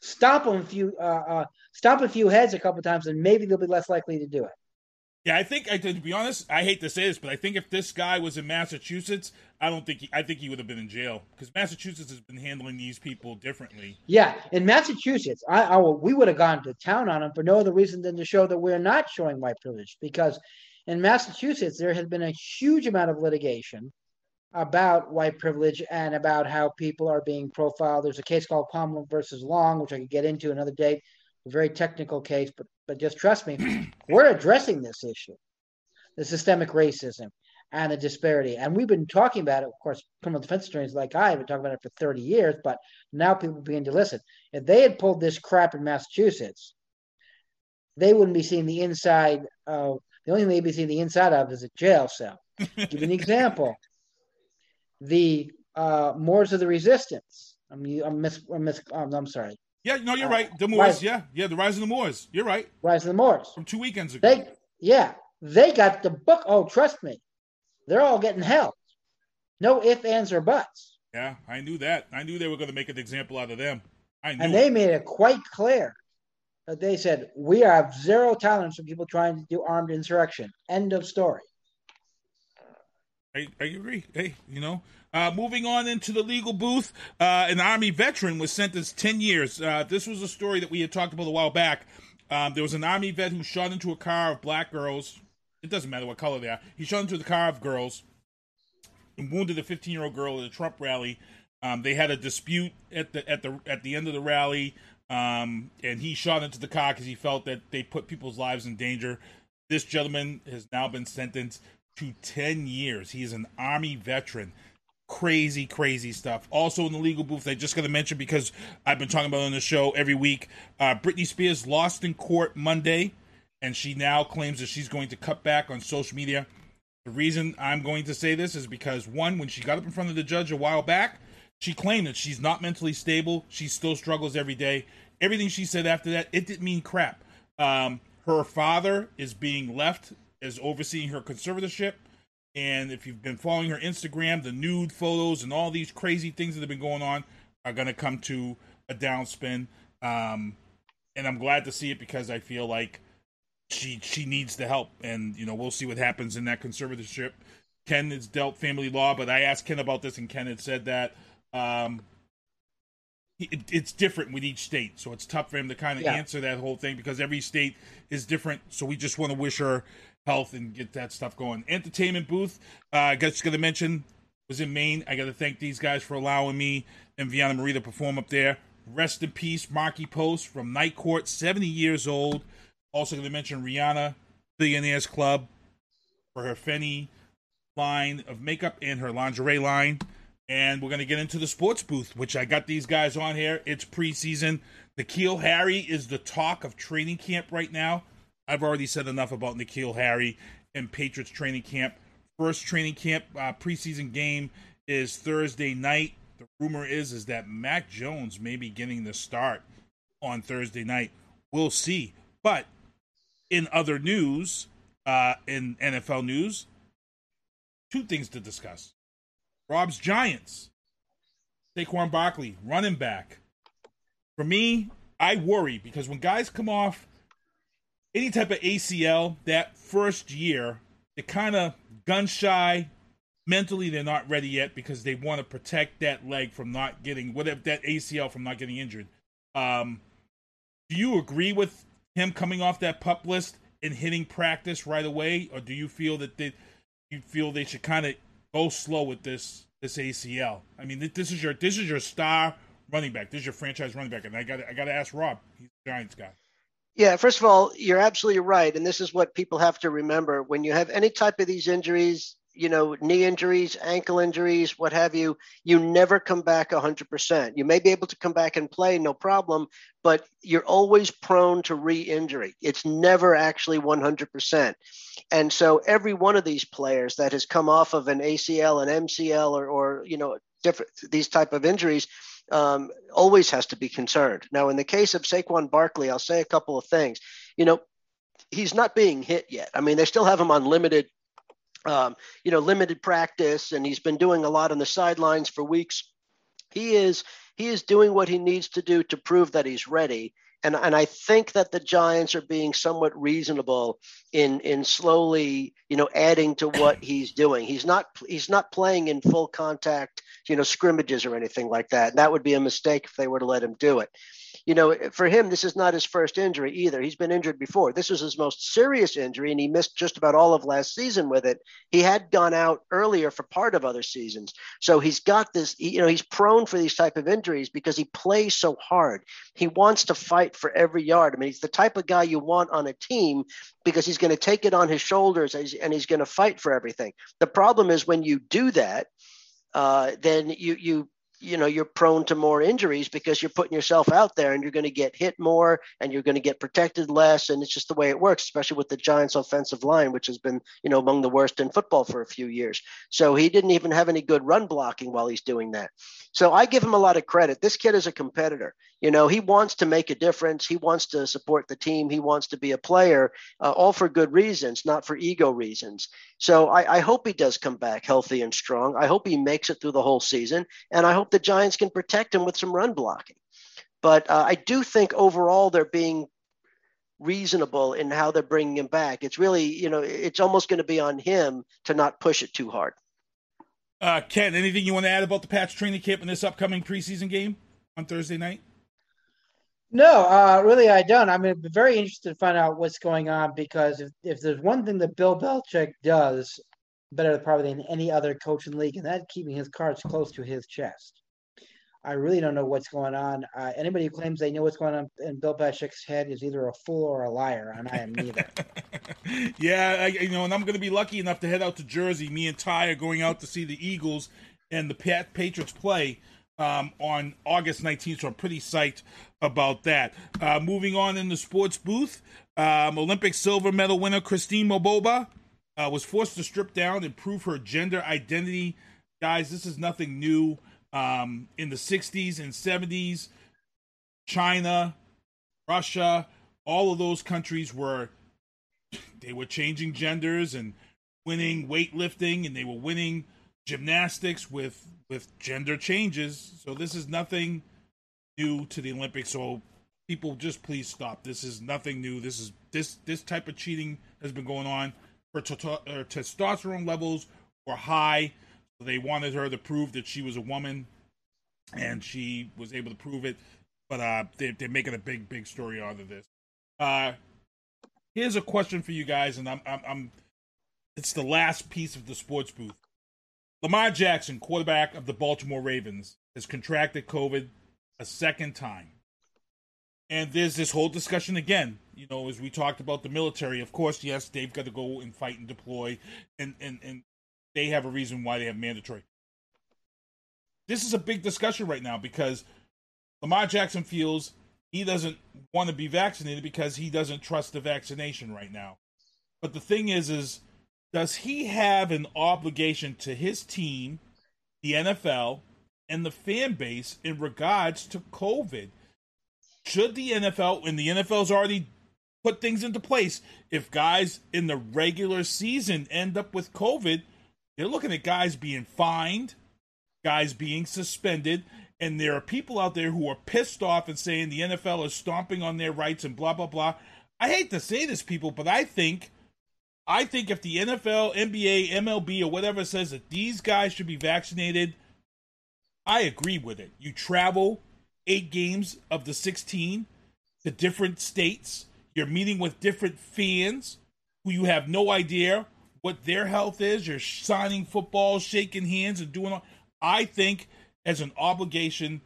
Stop them a few, uh, uh, stomp a few heads a couple times, and maybe they'll be less likely to do it. Yeah, I think to be honest, I hate to say this, but I think if this guy was in Massachusetts, I don't think he, I think he would have been in jail because Massachusetts has been handling these people differently. Yeah, in Massachusetts, I, I we would have gone to town on him for no other reason than to show that we're not showing white privilege. Because in Massachusetts, there has been a huge amount of litigation about white privilege and about how people are being profiled. There's a case called Palmer versus Long, which I could get into another day. A very technical case, but but just trust me, we're addressing this issue, the systemic racism and the disparity. And we've been talking about it, of course, criminal defense attorneys like I have been talking about it for 30 years, but now people begin to listen. If they had pulled this crap in Massachusetts, they wouldn't be seeing the inside of the only thing they'd be seeing the inside of is a jail cell. Give you an example the uh, Moors of the Resistance. I'm I'm mis, I'm, mis, um, I'm sorry. Yeah, no, you're Uh, right. The Moors, Rise- yeah, yeah, the Rise of the Moors. You're right. Rise of the Moors. From two weekends ago. They yeah, they got the book. Oh, trust me, they're all getting held. No ifs, ands, or buts. yeah, I knew that. I knew they were going to make an example out of them. I knew. And it. they made it quite clear that they said we have zero tolerance for people trying to do armed insurrection. End of story. I, I agree. Hey, you know, uh, moving on into the legal booth, uh, an Army veteran was sentenced 10 years. Uh, this was a story that we had talked about a while back. Um, there was an Army vet who shot into a car of black girls. It doesn't matter what color they are. He shot into the car of girls and wounded a 15 year old girl at a Trump rally. Um, they had a dispute at the at the at the end of the rally, um, and he shot into the car because he felt that they put people's lives in danger. This gentleman has now been sentenced to 10 years. He is an Army veteran. Crazy, crazy stuff. Also in the legal booth, I just got to mention because I've been talking about on the show every week. Uh, Britney Spears lost in court Monday, and she now claims that she's going to cut back on social media. The reason I'm going to say this is because one, when she got up in front of the judge a while back, she claimed that she's not mentally stable. She still struggles every day. Everything she said after that, it didn't mean crap. Um, her father is being left as overseeing her conservatorship. And if you've been following her Instagram, the nude photos and all these crazy things that have been going on are going to come to a downspin. Um, and I'm glad to see it because I feel like she she needs the help, and you know we'll see what happens in that conservatorship. Ken has dealt family law, but I asked Ken about this, and Ken had said that um, it, it's different with each state, so it's tough for him to kind of Yeah. answer that whole thing because every state is different. So we just want to wish her health and get that stuff going. Entertainment booth, uh, I guess going to mention was in Maine. I got to thank these guys for allowing me and Veana Marie to perform up there. Rest in peace, Markie Post from Night Court, 70 years old. Also going to mention Rihanna, Billionaires Club, for her Fenty line of makeup and her lingerie line. And we're going to get into the sports booth, which I got these guys on here. It's preseason. N'Keal Harry is the talk of training camp right now. I've already said enough about N'Keal Harry and Patriots training camp. First training camp uh, preseason game is Thursday night. The rumor is is that Mac Jones may be getting the start on Thursday night. We'll see. But in other news, uh, in NFL news, two things to discuss. Rob's Giants. Saquon Barkley, running back. For me, I worry because when guys come off any type of ACL that first year, they're kind of gun shy, mentally they're not ready yet because they want to protect that leg from not getting whatever that ACL from not getting injured. Um, do you agree with him coming off that pup list and hitting practice right away, or do you feel that they you feel they should kind of go slow with this this ACL? I mean, this is your this is your star running back. This is your franchise running back, and I got I got to ask Rob. He's a Giants guy. Yeah, first of all, you're absolutely right. And this is what people have to remember. When you have any type of these injuries, you know, knee injuries, ankle injuries, what have you, you never come back 100%. You may be able to come back and play, no problem, but you're always prone to re injury. It's never actually 100%. And so every one of these players that has come off of an ACL, an MCL, or, or you know, different these type of injuries, um, always has to be concerned. Now, in the case of Saquon Barkley, I'll say a couple of things. You know, he's not being hit yet. I mean, they still have him on limited, um, you know, limited practice, and he's been doing a lot on the sidelines for weeks. He is he is doing what he needs to do to prove that he's ready. And, and I think that the Giants are being somewhat reasonable in in slowly, you know, adding to what he's doing. He's not he's not playing in full contact, you know, scrimmages or anything like that. That would be a mistake if they were to let him do it you know, for him, this is not his first injury either. He's been injured before. This was his most serious injury, and he missed just about all of last season with it. He had gone out earlier for part of other seasons, so he's got this. You know, he's prone for these type of injuries because he plays so hard. He wants to fight for every yard. I mean, he's the type of guy you want on a team because he's going to take it on his shoulders and he's going to fight for everything. The problem is when you do that. Uh, then you you you know you're prone to more injuries because you're putting yourself out there and you're going to get hit more and you're going to get protected less and it's just the way it works especially with the giants offensive line which has been you know among the worst in football for a few years. So he didn't even have any good run blocking while he's doing that. So i give him a lot of credit. This kid is a competitor you know he wants to make a difference he wants to support the team he wants to be a player uh, all for good reasons not for ego reasons so I, I hope he does come back healthy and strong i hope he makes it through the whole season and i hope the Giants can protect him with some run blocking. But uh, I do think overall they're being reasonable in how they're bringing him back. It's really, you know, it's almost going to be on him to not push it too hard. Uh, Ken, anything you want to add about the Pats training camp in this upcoming preseason game on Thursday night? No, uh, really, I don't. I'm very interested to find out what's going on because if, if there's one thing that Bill Belichick does better probably than any other coach in the league, and that's keeping his cards close to his chest. I really don't know what's going on. Uh, anybody who claims they know what's going on in Bill Belichick's head is either a fool or a liar, and I am neither. yeah, I, you know, and I'm going to be lucky enough to head out to Jersey. Me and Ty are going out to see the Eagles and the Pat- Patriots play um, on August 19th, so I'm pretty psyched about that. Uh, moving on in the sports booth, um, Olympic silver medal winner Christine Mboma uh, was forced to strip down and prove her gender identity. Guys, this is nothing new. Um, in the 60s and 70s, China, Russia, all of those countries were they were changing genders and winning weightlifting and they were winning gymnastics with with gender changes. So this is nothing new to the Olympics. So people just please stop. This is nothing new. This is this this type of cheating has been going on. Her, t- her testosterone levels were high So they wanted her to prove that she was a woman, and she was able to prove it. But uh, they, they're making a big, big story out of this. Uh, here's a question for you guys, and I'm, I'm, I'm, it's the last piece of the sports booth. Lamar Jackson, quarterback of the Baltimore Ravens, has contracted COVID a second time. And there's this whole discussion again, you know, as we talked about the military. Of course, yes, they've got to go and fight and deploy and, and, and they have a reason why they have mandatory. This is a big discussion right now because Lamar Jackson feels he doesn't want to be vaccinated because he doesn't trust the vaccination right now. But the thing is, is does he have an obligation to his team, the NFL, and the fan base in regards to COVID? Should the NFL, and the NFL's already put things into place, if guys in the regular season end up with COVID, they're looking at guys being fined, guys being suspended, and there are people out there who are pissed off and saying the NFL is stomping on their rights and blah blah blah. I hate to say this, people, but I think I think if the NFL, NBA, MLB, or whatever says that these guys should be vaccinated, I agree with it. You travel eight games of the 16 to different states. You're meeting with different fans who you have no idea what their health is. You're signing football, shaking hands, and doing all. I think as an obligation,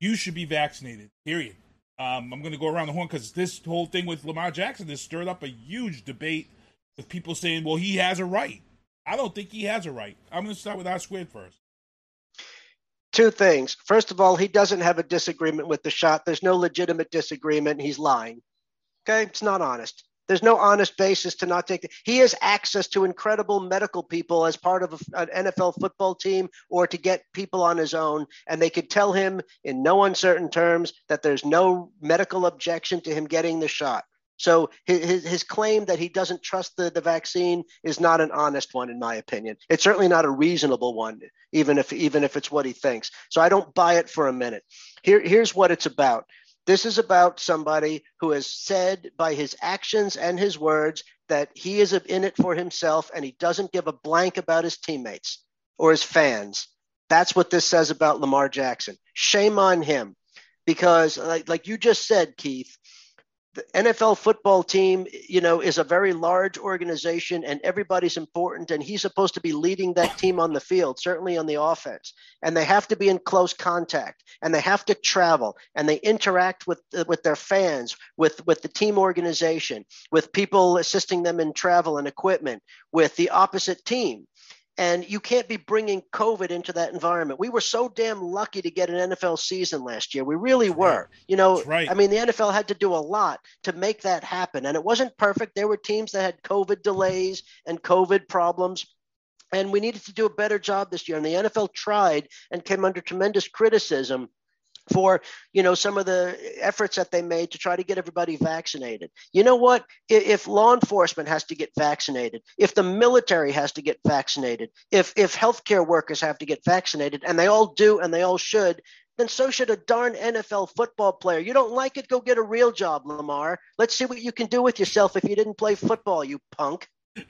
you should be vaccinated. Period. Um, I'm going to go around the horn because this whole thing with Lamar Jackson has stirred up a huge debate with people saying, well, he has a right. I don't think he has a right. I'm going to start with R squared first. Two things. First of all, he doesn't have a disagreement with the shot. There's no legitimate disagreement. He's lying. Okay, it's not honest. There's no honest basis to not take it. He has access to incredible medical people as part of a, an NFL football team or to get people on his own. And they could tell him in no uncertain terms that there's no medical objection to him getting the shot. So his, his claim that he doesn't trust the, the vaccine is not an honest one, in my opinion. It's certainly not a reasonable one, even if even if it's what he thinks. So I don't buy it for a minute. Here, here's what it's about. This is about somebody who has said by his actions and his words that he is in it for himself and he doesn't give a blank about his teammates or his fans. That's what this says about Lamar Jackson. Shame on him. Because, like, like you just said, Keith, the NFL football team, you know, is a very large organization and everybody's important. And he's supposed to be leading that team on the field, certainly on the offense. And they have to be in close contact and they have to travel and they interact with, with their fans, with, with the team organization, with people assisting them in travel and equipment, with the opposite team and you can't be bringing COVID into that environment. We were so damn lucky to get an NFL season last year. We really were. You know, right. I mean, the NFL had to do a lot to make that happen, and it wasn't perfect. There were teams that had COVID delays and COVID problems. And we needed to do a better job this year. And the NFL tried and came under tremendous criticism for you know some of the efforts that they made to try to get everybody vaccinated you know what if, law enforcement has to get vaccinated if the military has to get vaccinated if if healthcare workers have to get vaccinated and they all do and they all should then so should a darn NFL football player. You don't like it? Go get a real job, Lamar. Let's see what you can do with yourself if you didn't play football, you punk.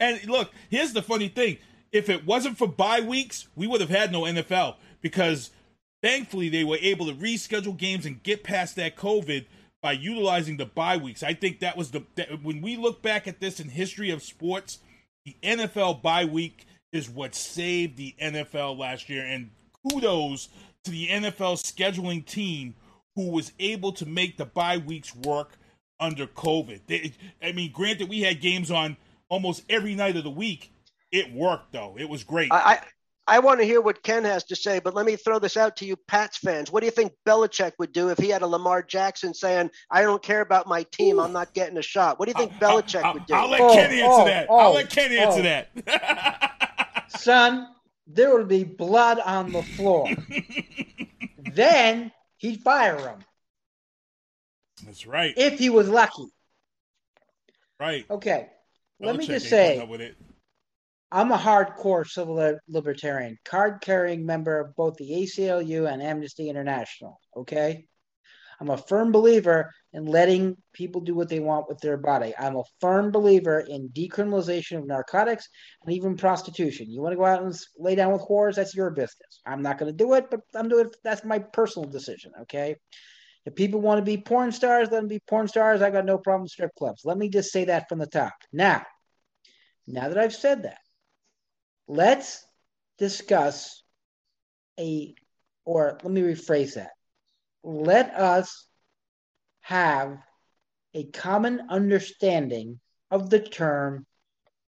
and look, here's the funny thing. If it wasn't for bye weeks, we would have had no NFL because Thankfully, they were able to reschedule games and get past that COVID by utilizing the bye weeks. I think that was the that, when we look back at this in history of sports, the NFL bye week is what saved the NFL last year. And kudos to the NFL scheduling team who was able to make the bye weeks work under COVID. They, I mean, granted, we had games on almost every night of the week. It worked though. It was great. I, I want to hear what Ken has to say, but let me throw this out to you, Pats fans. What do you think Belichick would do if he had a Lamar Jackson saying, "I don't care about my team, I'm not getting a shot"? What do you think Belichick I'll, would do? I'll let Oh, Kenny answer oh, that. oh, I'll let Kenny oh. answer oh. that. Son, there would be blood on the floor. then he'd fire him That's right. if he was lucky. Right. Okay. Let me Belichick just ain't say, putting up with it. I'm a hardcore civil libertarian, card carrying member of both the ACLU and Amnesty International. Okay. I'm a firm believer in letting people do what they want with their body. I'm a firm believer in decriminalization of narcotics and even prostitution. You want to go out and lay down with whores? That's your business. I'm not going to do it, but I'm doing it. That's my personal decision. Okay. If people want to be porn stars, let them be porn stars. I got no problem with strip clubs. Let me just say that from the top. Now, now that I've said that, let's discuss a, or let me rephrase that. Let us have a common understanding of the term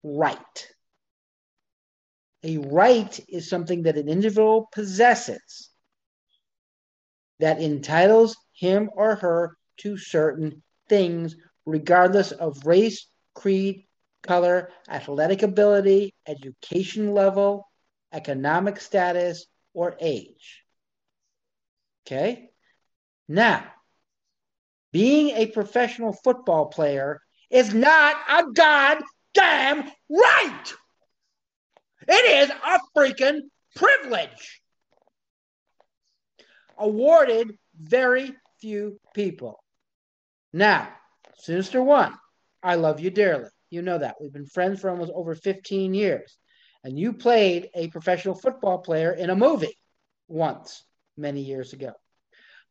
right. A right is something that an individual possesses that entitles him or her to certain things, regardless of race, creed, color, athletic ability, education level, economic status, or age. Okay? Now, being a professional football player is not a goddamn right. It is a freaking privilege awarded very few people. Now, Sinister One, I love you dearly. You know that. We've been friends for almost over 15 years. And you played a professional football player in a movie once, many years ago.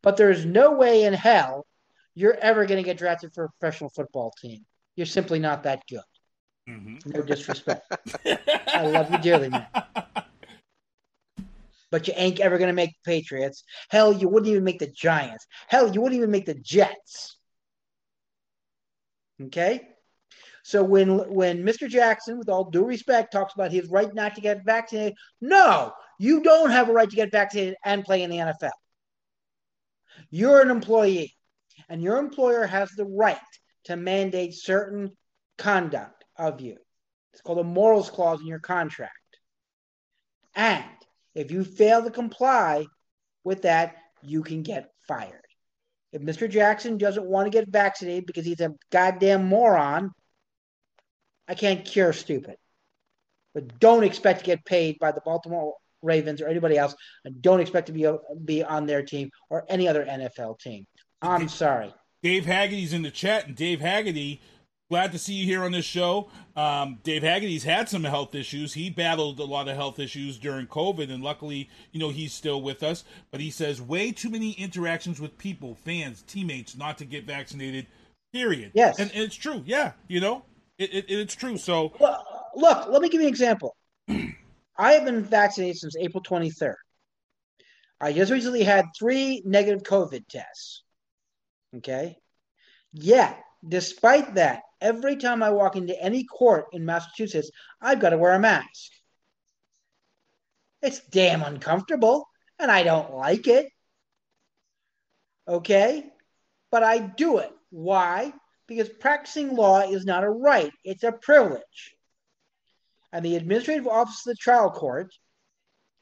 But there's no way in hell you're ever going to get drafted for a professional football team. You're simply not that good. Mm-hmm. No disrespect. I love you dearly, man. But you ain't ever going to make the Patriots. Hell, you wouldn't even make the Giants. Hell, you wouldn't even make the Jets. Okay? So when when Mr. Jackson, with all due respect, talks about his right not to get vaccinated, no, you don't have a right to get vaccinated and play in the NFL. You're an employee, and your employer has the right to mandate certain conduct of you. It's called a morals clause in your contract. And if you fail to comply with that, you can get fired. If Mr. Jackson doesn't want to get vaccinated because he's a goddamn moron, I can't cure stupid. But don't expect to get paid by the Baltimore Ravens or anybody else, and don't expect to be be on their team or any other NFL team. I'm sorry. Dave Haggerty's in the chat, and Dave Haggerty, glad to see you here on this show. Um, Dave Haggerty's had some health issues. He battled a lot of health issues during COVID, and luckily, you know, he's still with us. But he says way too many interactions with people, fans, teammates, not to get vaccinated. Period. Yes, and, and it's true. Yeah, you know, it, it, it's true. So look, look, let me give you an example. I have been vaccinated since April 23rd. I just recently had three negative COVID tests. Okay. Yet, despite that, every time I walk into any court in Massachusetts, I've got to wear a mask. It's damn uncomfortable, and I don't like it. Okay? But I do it. Why? Because practicing law is not a right, it's a privilege. And the administrative office of the trial court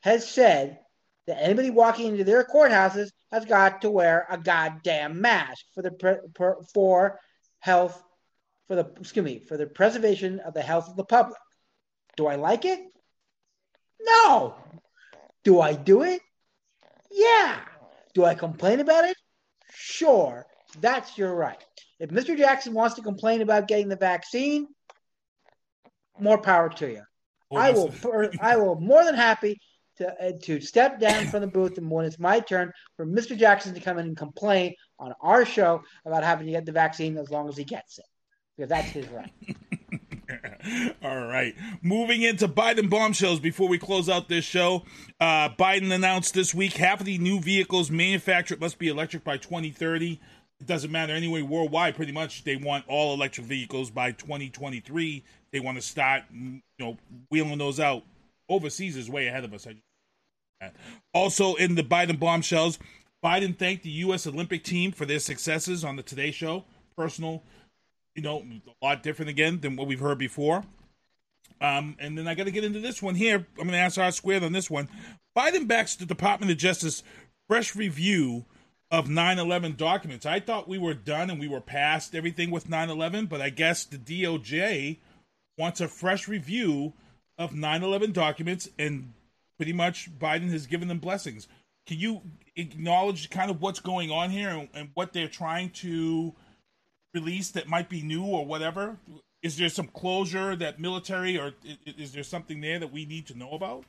has said that anybody walking into their courthouses has got to wear a goddamn mask for the for health for the excuse me for the preservation of the health of the public. Do I like it? No. Do I do it? Yeah. Do I complain about it? Sure. That's your right. If Mr. Jackson wants to complain about getting the vaccine, more power to you. I will. I will more than happy to uh, to step down from the booth, and when it's my turn for Mr. Jackson to come in and complain on our show about having to get the vaccine as long as he gets it, because that's his right. All right. Moving into Biden bombshells before we close out this show. Uh, Biden announced this week half of the new vehicles manufactured must be electric by 2030. It doesn't matter anyway, worldwide, pretty much, they want all electric vehicles by 2023. They want to start, you know, wheeling those out. Overseas is way ahead of us. Also, in the Biden bombshells, Biden thanked the U.S. Olympic team for their successes on the Today Show. Personal, you know, a lot different again than what we've heard before. Um, and then I got to get into this one here. I'm going to ask our squared on this one. Biden backs the Department of Justice fresh review of 9/11 documents. I thought we were done and we were past everything with 9/11, but I guess the DOJ wants a fresh review of 9/11 documents, and pretty much Biden has given them blessings. Can you acknowledge kind of what's going on here and, and what they're trying to release that might be new or whatever? Is there some closure that military, or is there something there that we need to know about?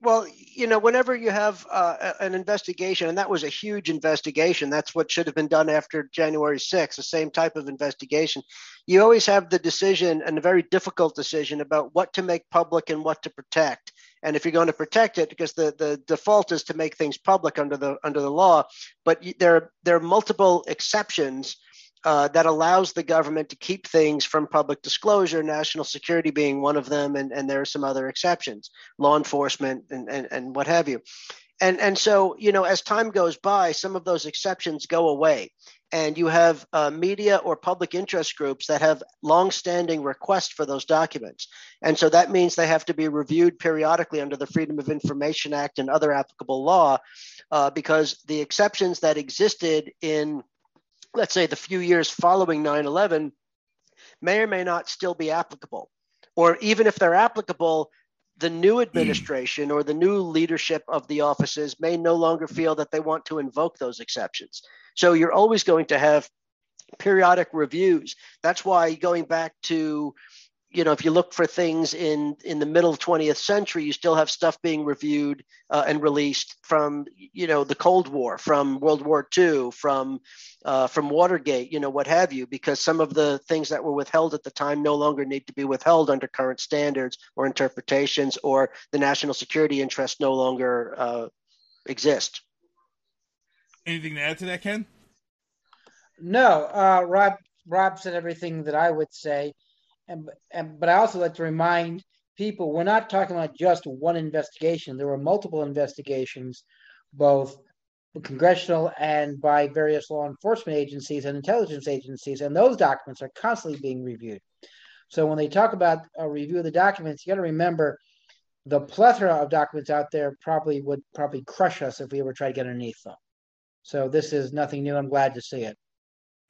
Well, you know, whenever you have uh, an investigation, and that was a huge investigation, that's what should have been done after January 6th, the same type of investigation. You always have the decision, and a very difficult decision, about what to make public and what to protect. And if you're going to protect it, because the, the default is to make things public under the under the law, but there there are multiple exceptions uh, that allows the government to keep things from public disclosure, national security being one of them, and, and there are some other exceptions, law enforcement and, and, and what have you. And, and so, you know, as time goes by, some of those exceptions go away. And you have uh, media or public interest groups that have longstanding requests for those documents. And so that means they have to be reviewed periodically under the Freedom of Information Act and other applicable law, uh, because the exceptions that existed in let's say the few years following 9 11 may or may not still be applicable. Or even if they're applicable, the new hmm. administration or the new leadership of the offices may no longer feel that they want to invoke those exceptions. So you're always going to have periodic reviews. That's why going back to you know, if you look for things in in the middle 20th century, you still have stuff being reviewed uh, and released from you know the Cold War, from World War II, from uh, from Watergate, you know, what have you, because some of the things that were withheld at the time no longer need to be withheld under current standards or interpretations, or the national security interest no longer uh, exist. Anything to add to that, Ken? No, uh, Rob. Rob said everything that I would say. And, and but I also like to remind people we're not talking about just one investigation. There were multiple investigations, both congressional and by various law enforcement agencies and intelligence agencies, and those documents are constantly being reviewed. So when they talk about a review of the documents, you got to remember the plethora of documents out there probably would probably crush us if we ever try to get underneath them. So this is nothing new. I'm glad to see it.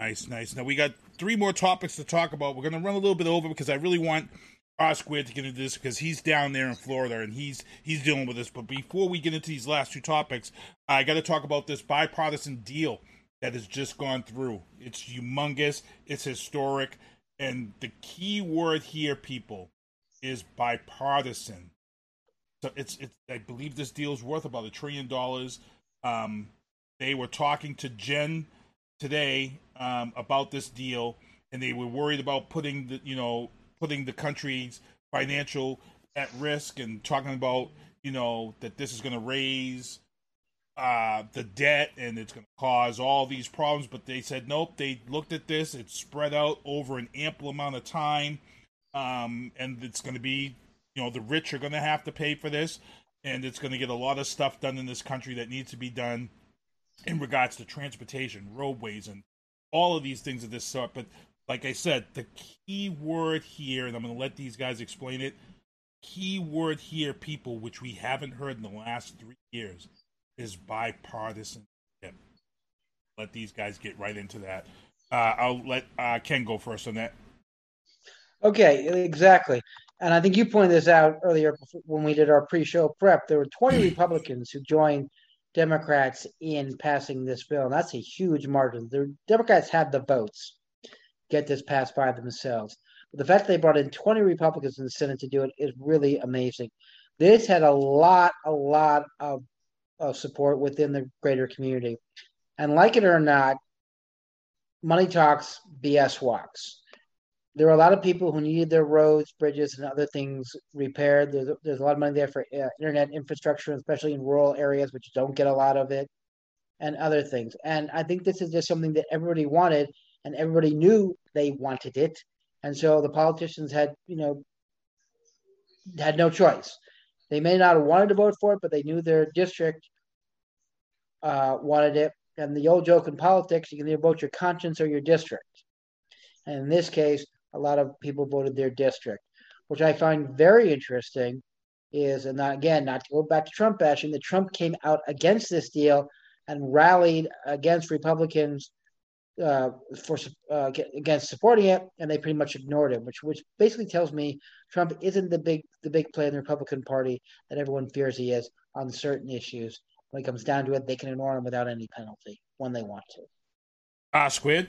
Nice, nice. Now we got three more topics to talk about. We're going to run a little bit over because I really want R Squared to get into this because he's down there in Florida and he's he's dealing with this. But before we get into these last two topics, I got to talk about this bipartisan deal that has just gone through. It's humongous. It's historic, and the key word here, people, is bipartisan. So it's it's. I believe this deal is worth about a trillion dollars. Um, they were talking to Jen today um, about this deal, and they were worried about putting the you know putting the country's financial at risk and talking about you know that this is going to raise uh, the debt and it's going to cause all these problems. But they said nope. They looked at this; it's spread out over an ample amount of time, um, and it's going to be you know the rich are going to have to pay for this, and it's going to get a lot of stuff done in this country that needs to be done in regards to transportation, roadways, and all of these things of this sort. But like I said, the key word here, and I'm going to let these guys explain it. Key word here, people, which we haven't heard in the last three years, is bipartisan. Let these guys get right into that. Uh, I'll let uh, Ken go first on that. Okay, exactly. And I think you pointed this out earlier when we did our pre-show prep. There were 20 Republicans who joined Democrats in passing this bill. And that's a huge margin. The Democrats had the votes get this passed by themselves. But the fact that they brought in 20 Republicans in the Senate to do it is really amazing. This had a lot, a lot of, of support within the greater community. And like it or not, money talks, BS walks there were a lot of people who needed their roads, bridges, and other things repaired. There's, there's a lot of money there for uh, internet infrastructure, especially in rural areas, which don't get a lot of it, and other things. And I think this is just something that everybody wanted, and everybody knew they wanted it. And so the politicians had, you know, had no choice. They may not have wanted to vote for it, but they knew their district uh, wanted it. And the old joke in politics, you can either vote your conscience or your district. And in this case, a lot of people voted their district, which I find very interesting. Is and not, again, not to go back to Trump bashing, that Trump came out against this deal and rallied against Republicans uh, for uh, against supporting it, and they pretty much ignored him, which which basically tells me Trump isn't the big the big player in the Republican Party that everyone fears he is on certain issues. When it comes down to it, they can ignore him without any penalty when they want to. Ah, uh, squid.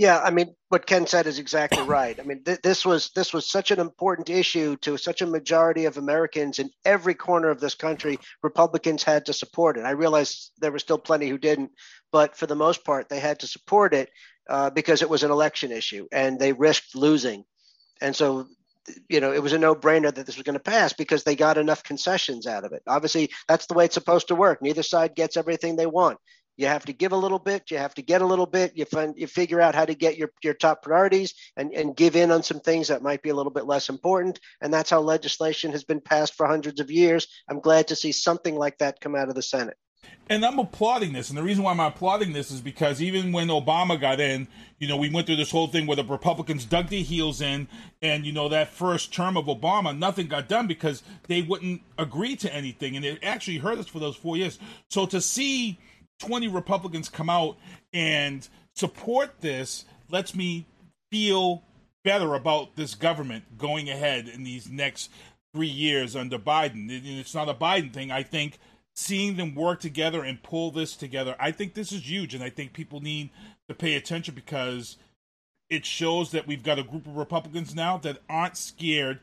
Yeah, I mean, what Ken said is exactly right. I mean, th- this was this was such an important issue to such a majority of Americans in every corner of this country. Republicans had to support it. I realize there were still plenty who didn't, but for the most part, they had to support it uh, because it was an election issue and they risked losing. And so, you know, it was a no-brainer that this was going to pass because they got enough concessions out of it. Obviously, that's the way it's supposed to work. Neither side gets everything they want. You have to give a little bit. You have to get a little bit. You find you figure out how to get your your top priorities and and give in on some things that might be a little bit less important. And that's how legislation has been passed for hundreds of years. I'm glad to see something like that come out of the Senate. And I'm applauding this. And the reason why I'm applauding this is because even when Obama got in, you know, we went through this whole thing where the Republicans dug their heels in. And, you know, that first term of Obama, nothing got done because they wouldn't agree to anything. And it actually hurt us for those four years. So to see 20 Republicans come out and support this lets me feel better about this government going ahead in these next three years under Biden. It's not a Biden thing. I think seeing them work together and pull this together, I think this is huge, and I think people need to pay attention because it shows that we've got a group of Republicans now that aren't scared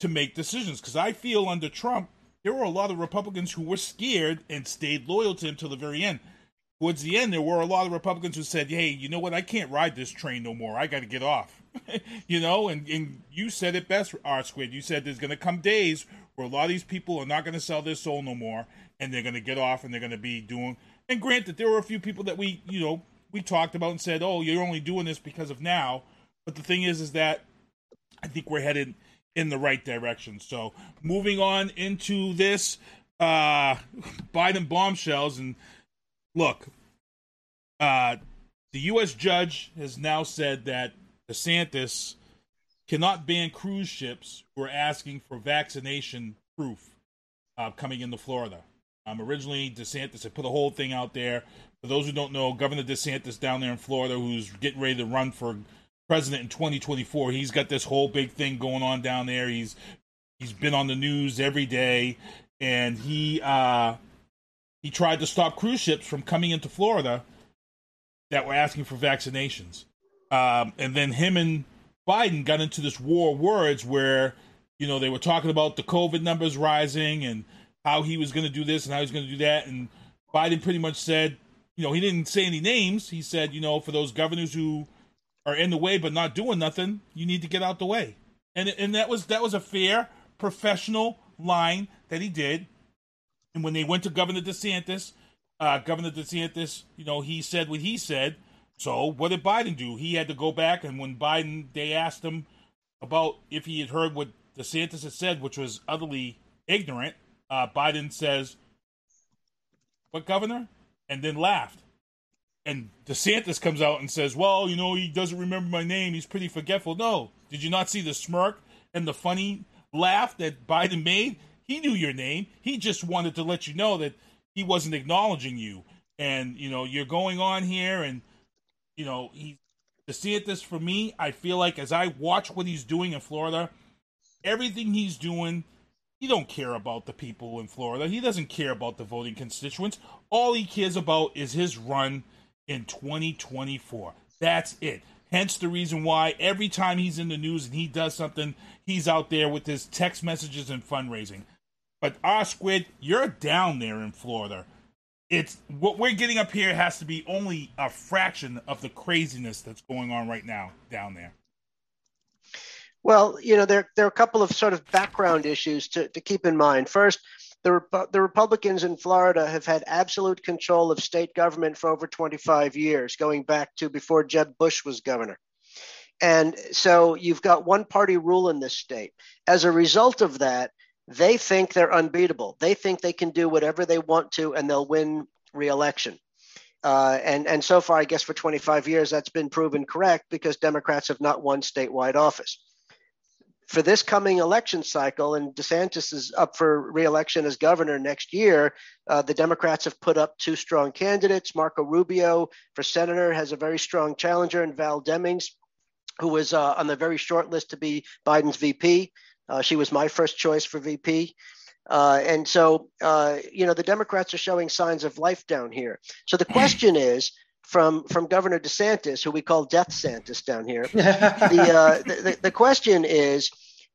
to make decisions. Because I feel under Trump, there were a lot of Republicans who were scared and stayed loyal to him till the very end. Towards the end, there were a lot of Republicans who said, "Hey, you know what? I can't ride this train no more. I got to get off." you know, and, and you said it best, R Squid. You said there's going to come days where a lot of these people are not going to sell their soul no more, and they're going to get off, and they're going to be doing. And granted, there were a few people that we, you know, we talked about and said, "Oh, you're only doing this because of now." But the thing is, is that I think we're headed in the right direction. So moving on into this uh, Biden bombshells, and look, uh, the U.S. judge has now said that DeSantis cannot ban cruise ships who are asking for vaccination proof uh, coming into Florida. Um, originally, DeSantis had put a whole thing out there. For those who don't know, Governor DeSantis down there in Florida, who's getting ready to run for president in 2024, he's got this whole big thing going on down there. He's he's been on the news every day, and he uh, he tried to stop cruise ships from coming into Florida that were asking for vaccinations. Um, and then him and Biden got into this war of words where, you know, they were talking about the COVID numbers rising and how he was going to do this and how he's going to do that. And Biden pretty much said, you know, he didn't say any names. He said, you know, for those governors who are in the way but not doing nothing, you need to get out the way. And and that was that was a fair professional line that he did. And when they went to Governor DeSantis, uh, Governor DeSantis, you know, he said what he said. So what did Biden do? He had to go back, and when Biden, they asked him about if he had heard what DeSantis had said, which was utterly ignorant. Uh, Biden says, "What governor?" and then laughed. And DeSantis comes out and says, "Well, you know, he doesn't remember my name. He's pretty forgetful." No, did you not see the smirk and the funny laugh that Biden made? He knew your name. He just wanted to let you know that he wasn't acknowledging you. And you know, you're going on here, and you know, he to see it this for me. I feel like as I watch what he's doing in Florida, everything he's doing he don't care about the people in Florida. He doesn't care about the voting constituents. All he cares about is his run in 2024. That's it. Hence the reason why every time he's in the news and he does something, he's out there with his text messages and fundraising. But our squid, you're down there in Florida. It's what we're getting up here has to be only a fraction of the craziness that's going on right now down there. Well, you know, there, there are a couple of sort of background issues to, to keep in mind. First, the, the Republicans in Florida have had absolute control of state government for over 25 years, going back to before Jeb Bush was governor. And so you've got one party rule in this state. As a result of that, they think they're unbeatable. They think they can do whatever they want to and they'll win reelection. Uh, and, and so far, I guess for 25 years, that's been proven correct because Democrats have not won statewide office for this coming election cycle, and DeSantis is up for reelection as governor next year, uh, the Democrats have put up two strong candidates. Marco Rubio for senator has a very strong challenger, and Val Demings, who was uh, on the very short list to be Biden's VP. Uh, she was my first choice for VP. Uh, and so, uh, you know, the Democrats are showing signs of life down here. So the question is, from from Governor DeSantis, who we call Death Santis down here. the, uh, the the question is,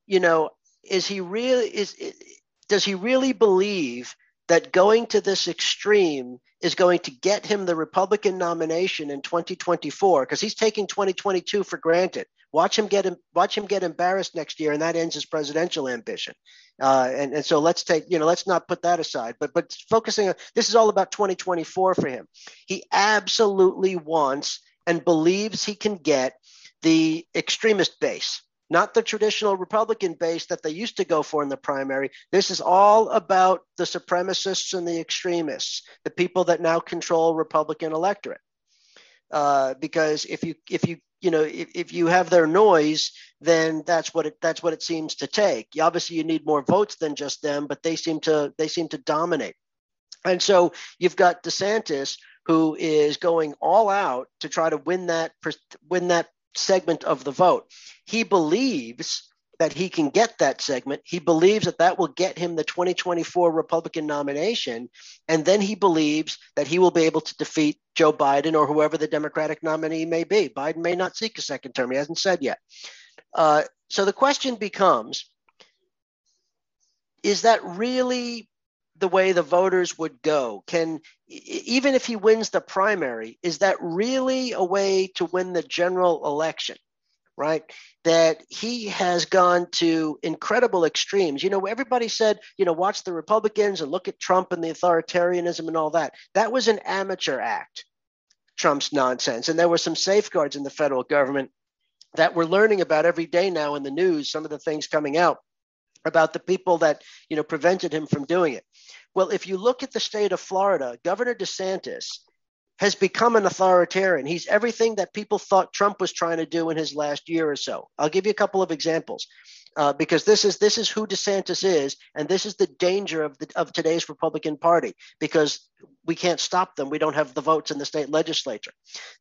you know, is he really is does he really believe that going to this extreme is going to get him the Republican nomination in 2024 because he's taking 2022 for granted. Watch him get him, watch him get embarrassed next year, and that ends his presidential ambition. Uh, and and so let's take you know let's not put that aside. But but focusing on this is all about 2024 for him. He absolutely wants and believes he can get the extremist base not the traditional Republican base that they used to go for in the primary. This is all about the supremacists and the extremists, the people that now control Republican electorate. Uh, because if you if you you know if, if you have their noise, then that's what it that's what it seems to take. Obviously, you need more votes than just them, but they seem to they seem to dominate. And so you've got DeSantis who is going all out to try to win that win that segment of the vote. He believes that he can get that segment. He believes that that will get him the 2024 Republican nomination. And then he believes that he will be able to defeat Joe Biden or whoever the Democratic nominee may be. Biden may not seek a second term. He hasn't said yet. Uh, so the question becomes is that really the way the voters would go? Can even if he wins the primary, is that really a way to win the general election? Right, that he has gone to incredible extremes. You know, everybody said, you know, watch the Republicans and look at Trump and the authoritarianism and all that. That was an amateur act, Trump's nonsense. And there were some safeguards in the federal government that we're learning about every day now in the news, some of the things coming out about the people that, you know, prevented him from doing it. Well, if you look at the state of Florida, Governor DeSantis has become an authoritarian. He's everything that people thought Trump was trying to do in his last year or so. I'll give you a couple of examples uh, because this is this is who DeSantis is, and this is the danger of the of today's Republican Party because we can't stop them. We don't have the votes in the state legislature.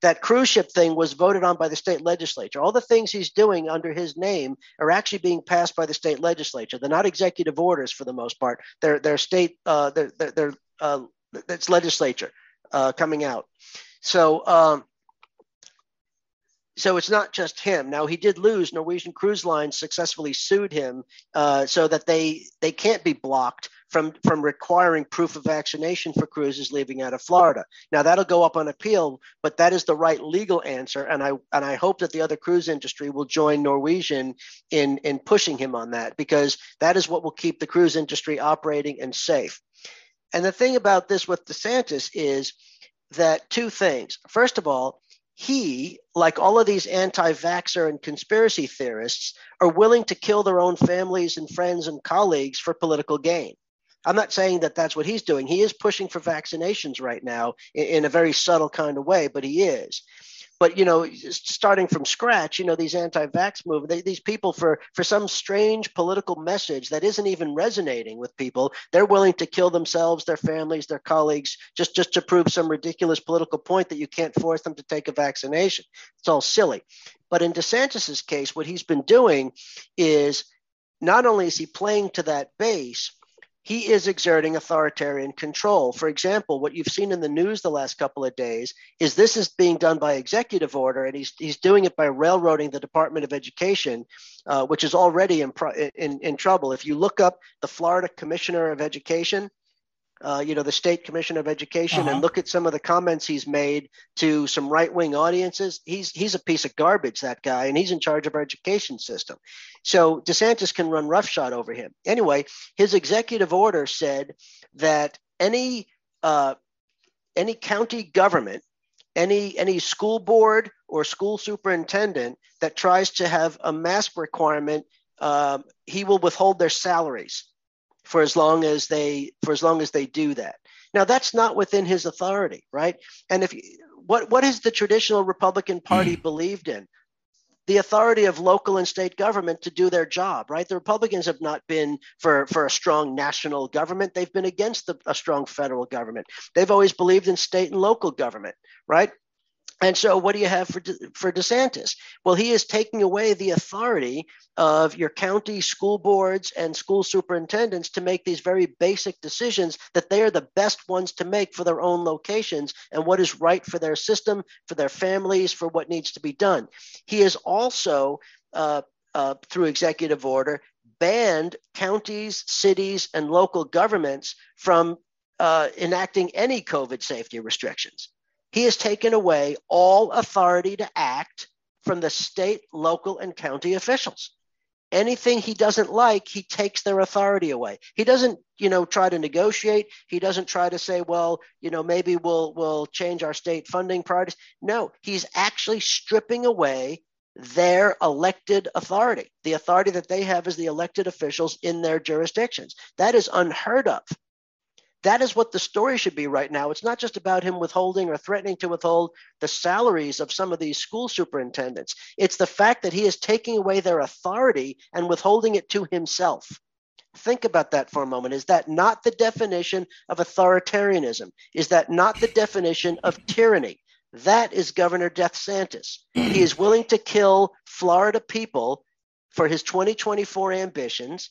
That cruise ship thing was voted on by the state legislature. All the things he's doing under his name are actually being passed by the state legislature. They're not executive orders for the most part. They're they're state uh, they're they're, they're uh, it's legislature uh, coming out. So um, so it's not just him. Now he did lose. Norwegian Cruise Lines successfully sued him uh, so that they they can't be blocked from from requiring proof of vaccination for cruises leaving out of Florida. Now that'll go up on appeal, but that is the right legal answer, and I and I hope that the other cruise industry will join Norwegian in in pushing him on that because that is what will keep the cruise industry operating and safe. And the thing about this with DeSantis is that two things. First of all, he, like all of these anti vaxxer and conspiracy theorists, are willing to kill their own families and friends and colleagues for political gain. I'm not saying that that's what he's doing. He is pushing for vaccinations right now in, in a very subtle kind of way, but he is but you know starting from scratch you know these anti-vax movement these people for for some strange political message that isn't even resonating with people they're willing to kill themselves their families their colleagues just just to prove some ridiculous political point that you can't force them to take a vaccination. It's all silly. But in desantis's case what he's been doing is not only is he playing to that base he is exerting authoritarian control. For example, what you've seen in the news the last couple of days is this is being done by executive order, and he's, he's doing it by railroading the Department of Education, uh, which is already in, in, in trouble. If you look up the Florida Commissioner of Education, uh, you know, the state commission of education uh-huh. and look at some of the comments he's made to some right wing audiences. He's he's a piece of garbage, that guy, and he's in charge of our education system. So DeSantis can run roughshod over him. Anyway, his executive order said that any uh, any county government, any any school board or school superintendent that tries to have a mask requirement, uh, he will withhold their salaries for as long as they for as long as they do that. Now that's not within his authority, right? And if what what has the traditional Republican Party mm. believed in? The authority of local and state government to do their job, right? The Republicans have not been for, for a strong national government. They've been against the, a strong federal government. They've always believed in state and local government, right? And so, what do you have for, De, for DeSantis? Well, he is taking away the authority of your county school boards and school superintendents to make these very basic decisions that they are the best ones to make for their own locations and what is right for their system, for their families, for what needs to be done. He is also, uh, uh, through executive order, banned counties, cities, and local governments from uh, enacting any COVID safety restrictions. He has taken away all authority to act from the state, local, and county officials. Anything he doesn't like, he takes their authority away. He doesn't, you know, try to negotiate. He doesn't try to say, well, you know, maybe we'll we'll change our state funding priorities. No, he's actually stripping away their elected authority, the authority that they have as the elected officials in their jurisdictions. That is unheard of. That is what the story should be right now. It's not just about him withholding or threatening to withhold the salaries of some of these school superintendents. It's the fact that he is taking away their authority and withholding it to himself. Think about that for a moment. Is that not the definition of authoritarianism? Is that not the definition of tyranny? That is Governor DeSantis. He is willing to kill Florida people for his 2024 ambitions,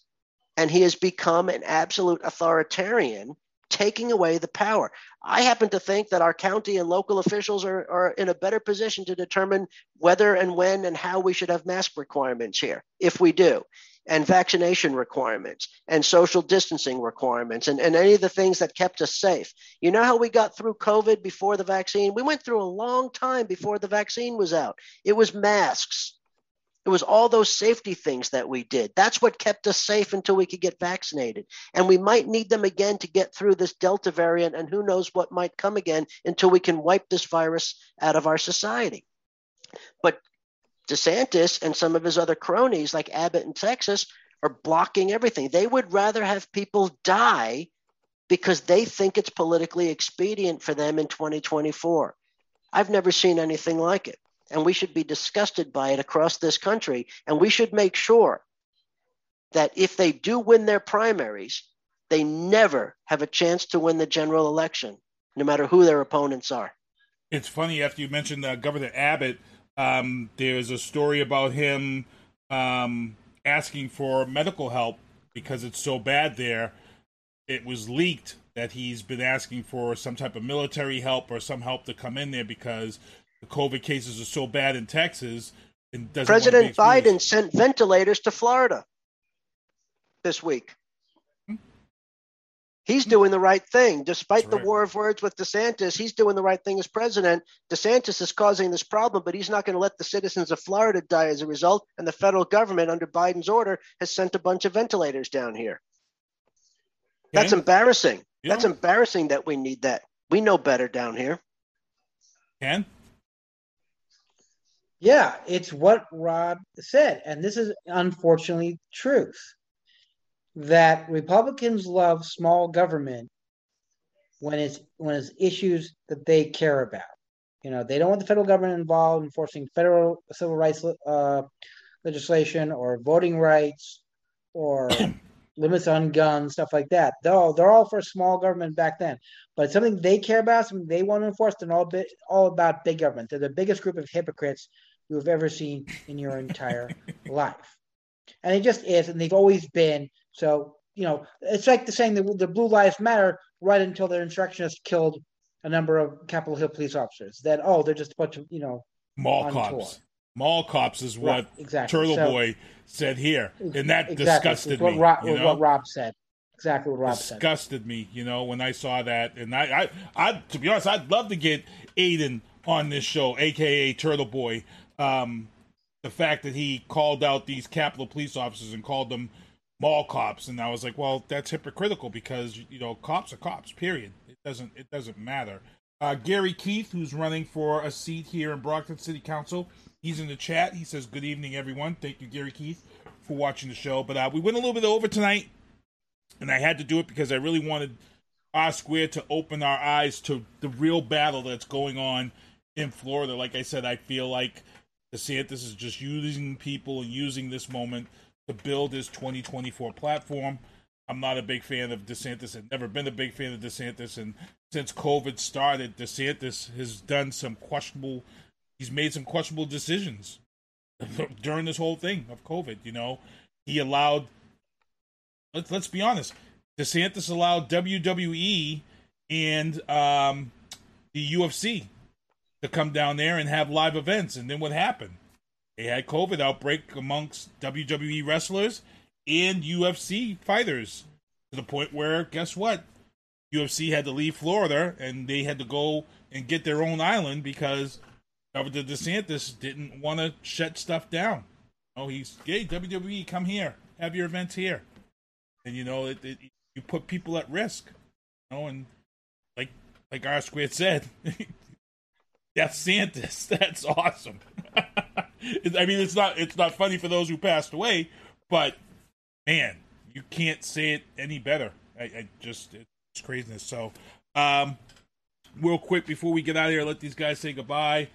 and he has become an absolute authoritarian, taking away the power. I happen to think that our county and local officials are, are in a better position to determine whether and when and how we should have mask requirements here, if we do, and vaccination requirements and social distancing requirements and, and any of the things that kept us safe. You know how we got through COVID before the vaccine? We went through a long time before the vaccine was out. It was masks. It was all those safety things that we did. That's what kept us safe until we could get vaccinated. And we might need them again to get through this Delta variant, and who knows what might come again until we can wipe this virus out of our society. But DeSantis and some of his other cronies, like Abbott in Texas, are blocking everything. They would rather have people die because they think it's politically expedient for them in 2024. I've never seen anything like it and we should be disgusted by it across this country. And we should make sure that if they do win their primaries, they never have a chance to win the general election, no matter who their opponents are. It's funny after you mentioned uh, Governor Abbott. Um, there's a story about him um, asking for medical help because it's so bad there. It was leaked that he's been asking for some type of military help or some help to come in there because the COVID cases are so bad in Texas. And President Biden sent ventilators to Florida this week. Hmm. He's doing the right thing. Despite the war of words with DeSantis, he's doing the right thing as president. DeSantis is causing this problem, but he's not going to let the citizens of Florida die as a result. And the federal government, under Biden's order, has sent a bunch of ventilators down here. Okay. That's embarrassing. Yeah. That's embarrassing that we need that. We know better down here. Ken? Yeah, it's what Rob said, and this is unfortunately truth. That Republicans love small government when it's when it's issues that they care about. You know, they don't want the federal government involved in enforcing federal civil rights uh, legislation or voting rights or limits on guns, stuff like that. Though they're all for small government back then, but something they care about, something they want to enforce, they're all bit, all about big government. They're the biggest group of hypocrites you have ever seen in your entire life. And it just is, and they've always been. So, you know, it's like the saying the, the Blue Lives Matter right until their insurrectionists killed a number of Capitol Hill police officers. Then, oh, they're just a bunch of, you know, mall cops. Tour. Mall cops is what right, exactly. Turtle so, Boy said here. And that exactly. disgusted what me. Rob, you know? what Rob said exactly what Rob disgusted said. Disgusted me, you know, when I saw that. And I, I, I, to be honest, I'd love to get Aiden on this show, aka Turtleboy, um, the fact that he called out these Capitol police officers and called them mall cops, and I was like, well, that's hypocritical because you know cops are cops. Period. It doesn't it doesn't matter. Uh, Gary Keith, who's running for a seat here in Brockton City Council, he's in the chat. He says, "Good evening, everyone. Thank you, Gary Keith, for watching the show." But uh, we went a little bit over tonight, and I had to do it because I really wanted R Square to open our eyes to the real battle that's going on in Florida. Like I said, I feel like DeSantis is just using people and using this moment to build his 2024 platform. I'm not a big fan of DeSantis. I've never been a big fan of DeSantis. And since COVID started, DeSantis has done some questionable, he's made some questionable decisions during this whole thing of COVID. You know, he allowed, let's, let's be honest, DeSantis allowed WWE and um, the UFC to come down there and have live events. And then what happened? They had COVID outbreak amongst WWE wrestlers and UFC fighters to the point where guess what? UFC had to leave Florida and they had to go and get their own island because Governor DeSantis didn't want to shut stuff down. Oh, he's hey WWE, come here, have your events here, and you know it, it, you put people at risk. You know, and like like R Squared said, That's Santis. That's awesome. I mean, it's not it's not funny for those who passed away, but man, you can't say it any better. I, I just it's craziness. So, um, real quick before we get out of here, let these guys say goodbye.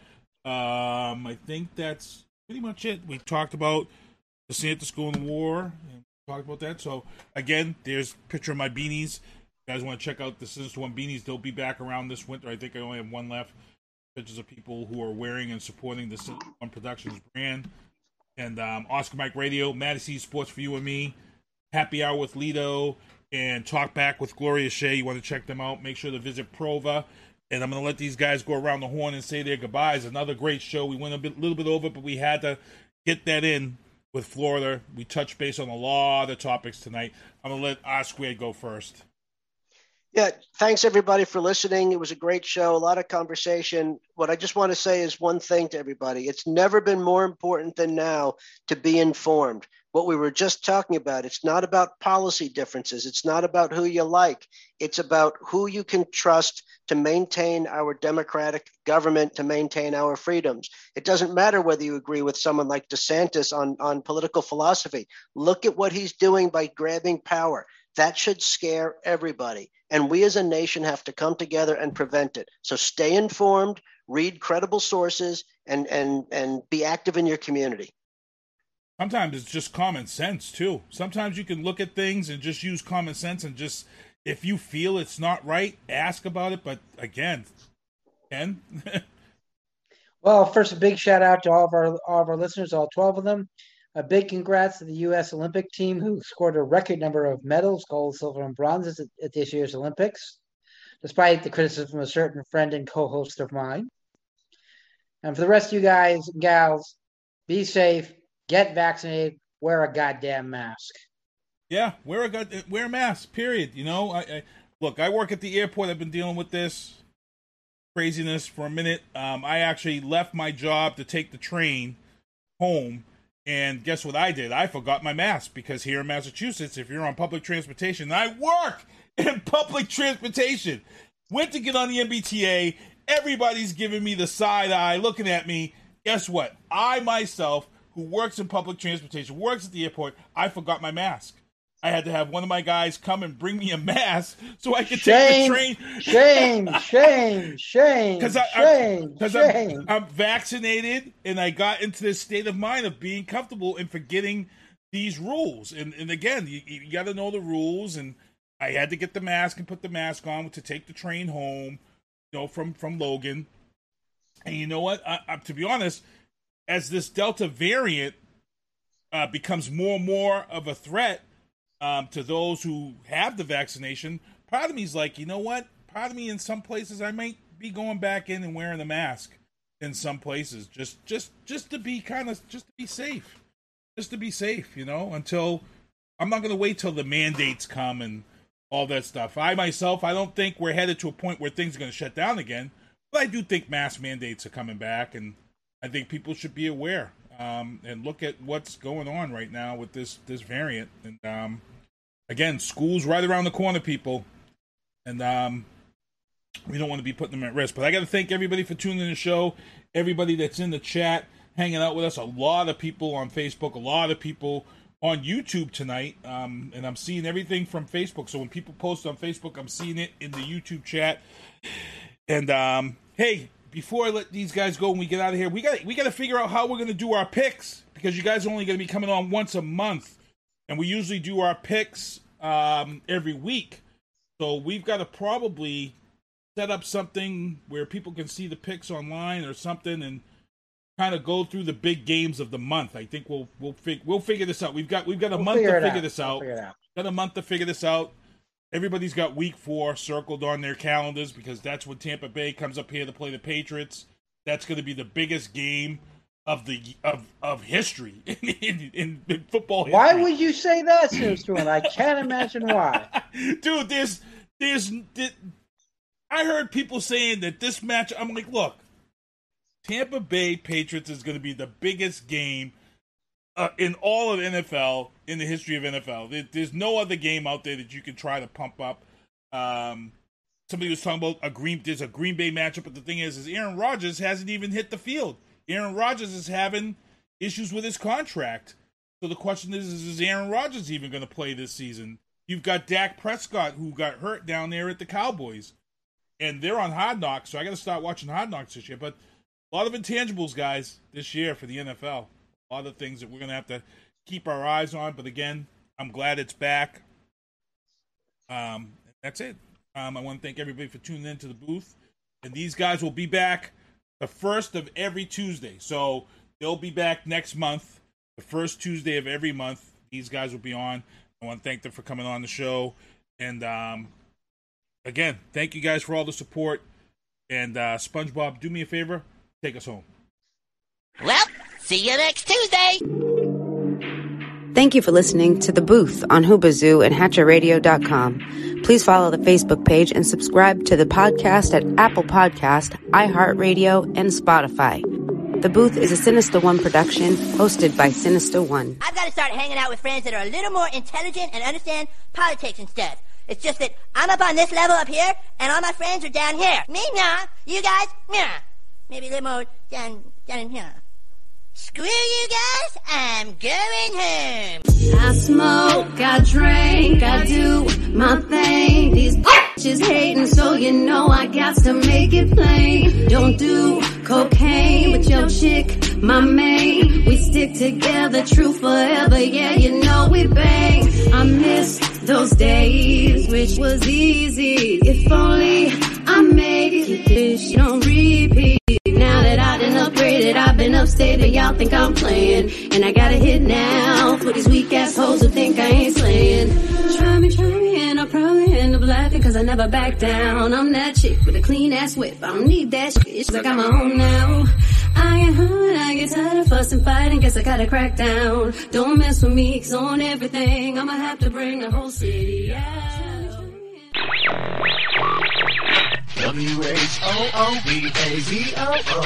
Um, I think that's pretty much it. We talked about the Santa School the war and talked about that. So again, there's picture of my beanies. You guys want to check out the Sinista1 beanies? They'll be back around this winter. I think I only have one left pictures of people who are wearing and supporting the One Productions brand. and um, Oscar Mike Radio, Madison Sports for you and me, Happy Hour with Lito, and Talk Back with Gloria Shea. You want to check them out? Make sure to visit Prova. And I'm going to let these guys go around the horn and say their goodbyes. Another great show. We went a bit, little bit over, but we had to get that in with Florida. We touched base on a lot of topics tonight. I'm going to let R Squared go first. Yeah, thanks everybody for listening. It was a great show, a lot of conversation. What I just want to say is one thing to everybody it's never been more important than now to be informed. What we were just talking about, it's not about policy differences, it's not about who you like, it's about who you can trust to maintain our democratic government, to maintain our freedoms. It doesn't matter whether you agree with someone like DeSantis on, on political philosophy. Look at what he's doing by grabbing power. That should scare everybody. And we as a nation have to come together and prevent it. So stay informed, read credible sources, and, and, and be active in your community. Sometimes it's just common sense, too. Sometimes you can look at things and just use common sense and just, if you feel it's not right, ask about it. But again, Ken? well, first, a big shout out to all of our all of our listeners, all 12 of them. A big congrats to the U.S. Olympic team who scored a record number of medals, gold, silver, and bronzes at, at this year's Olympics, despite the criticism of a certain friend and co host of mine. And for the rest of you guys and gals, be safe, get vaccinated, wear a goddamn mask. Yeah, wear a god- wear a mask. Period. You know, I, I look. I work at the airport. I've been dealing with this craziness for a minute. Um, I actually left my job to take the train home and guess what I did? I forgot my mask because here in Massachusetts, if you're on public transportation, I work in public transportation. Went to get on the MBTA. Everybody's giving me the side eye, looking at me. Guess what? I myself, who works in public transportation, works at the airport, I forgot my mask. I had to have one of my guys come and bring me a mask so I could shame, take the train. Shame, shame, shame, Because shame, because shame. I'm, I'm vaccinated and I got into this state of mind of being comfortable and forgetting these rules. And and again, you, you got to know the rules. And I had to get the mask and put the mask on to take the train home, you know, from from Logan. And you know what? I, I, to be honest, as this Delta variant uh, becomes more and more of a threat um, to those who have the vaccination, part of me is like, you know what? Part of me in some places I might be going back in and wearing the mask in some places, just just just to be kind of just to be safe, just to be safe, you know. Until I'm not going to wait till the mandates come and all that stuff. I myself, I don't think we're headed to a point where things are going to shut down again, but I do think mask mandates are coming back, and I think people should be aware um, and look at what's going on right now with this this variant. And um, again, school's right around the corner, people, and um, we don't want to be putting them at risk. But I got to thank everybody for tuning in the show, everybody that's in the chat, hanging out with us. A lot of people on Facebook, a lot of people on YouTube tonight, um, and I'm seeing everything from Facebook. So when people post on Facebook, I'm seeing it in the YouTube chat. And um, hey, before I let these guys go and we get out of here, we got we got to figure out how we're going to do our picks because you guys are only going to be coming on once a month, and we usually do our picks um, every week. So we've got to probably set up something where people can see the picks online or something and kind of go through the big games of the month. I think we'll we'll fig- we'll figure this out. We've got we've got a We'll month to figure it figure out. this We'll figure out. Got a month to figure this out. Everybody's got week four circled on their calendars because that's when Tampa Bay comes up here to play the Patriots. That's going to be the biggest game of the of of history in, in, in, football history. Why would you say that, Sir I can't imagine why. dude there's there's th- i heard people saying that this match i'm like look tampa bay patriots is going to be the biggest game uh, in all of nfl in the history of nfl there, there's no other game out there that you can try to pump up um somebody was talking about a green there's a green bay matchup but the thing is is aaron rodgers hasn't even hit the field aaron rodgers is having issues with his contract so the question is, is, Aaron Rodgers even going to play this season? You've got Dak Prescott who got hurt down there at the Cowboys, and they're on Hard Knocks. So I got to start watching Hard Knocks this year. But a lot of intangibles, guys, this year for the NFL. A lot of things that we're going to have to keep our eyes on. But again, I'm glad it's back. Um, that's it. Um, I want to thank everybody for tuning in to the booth, and these guys will be back the first of every Tuesday. So they'll be back next month the first Tuesday of every month. These guys will be on. I want to thank them for coming on the show. And um, again, thank you guys for all the support. And uh, SpongeBob, do me a favor, take us home. Well, see you next Tuesday. Thank you for listening to The Booth on Whoobazoo and HatcherRadio.com. Please follow the Facebook page and subscribe to the podcast at Apple Podcast, iHeartRadio, and Spotify. The Booth is a Sinista1 production hosted by Sinista1. I've got to start hanging out with friends that are a little more intelligent and understand politics stuff. It's just that I'm up on this level up here, and all my friends are down here. Me, nah. You guys, nah. Maybe a little more down, down here. Screw you guys, I'm going home. I smoke, I drink, I do my thing. These bitches hating, so you know I got to make it plain. Don't do cocaine with your chick, my main. We stick together, true forever, yeah, you know we bang. I miss those days, which was easy. If only I made it this on repeat. Now that I done upgraded, I've been upstate and y'all think I'm playing. And I gotta hit now for these weak ass hoes who think I ain't slaying. Try me, try me, and I'll probably end up laughing cause I never back down. I'm that chick with a clean ass whip. I don't need that shit, Like I got my own now. I get hurt, I get tired of fussing, fighting, guess I gotta crack down. Don't mess with me, cause on everything, I'ma have to bring the whole city out. W-H-O-O-B-A-Z-O-O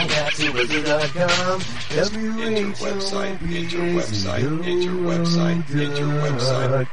That's Whoobazoo.com W-H-O-O-B-A-Z-O-O Enter website, enter website, enter website.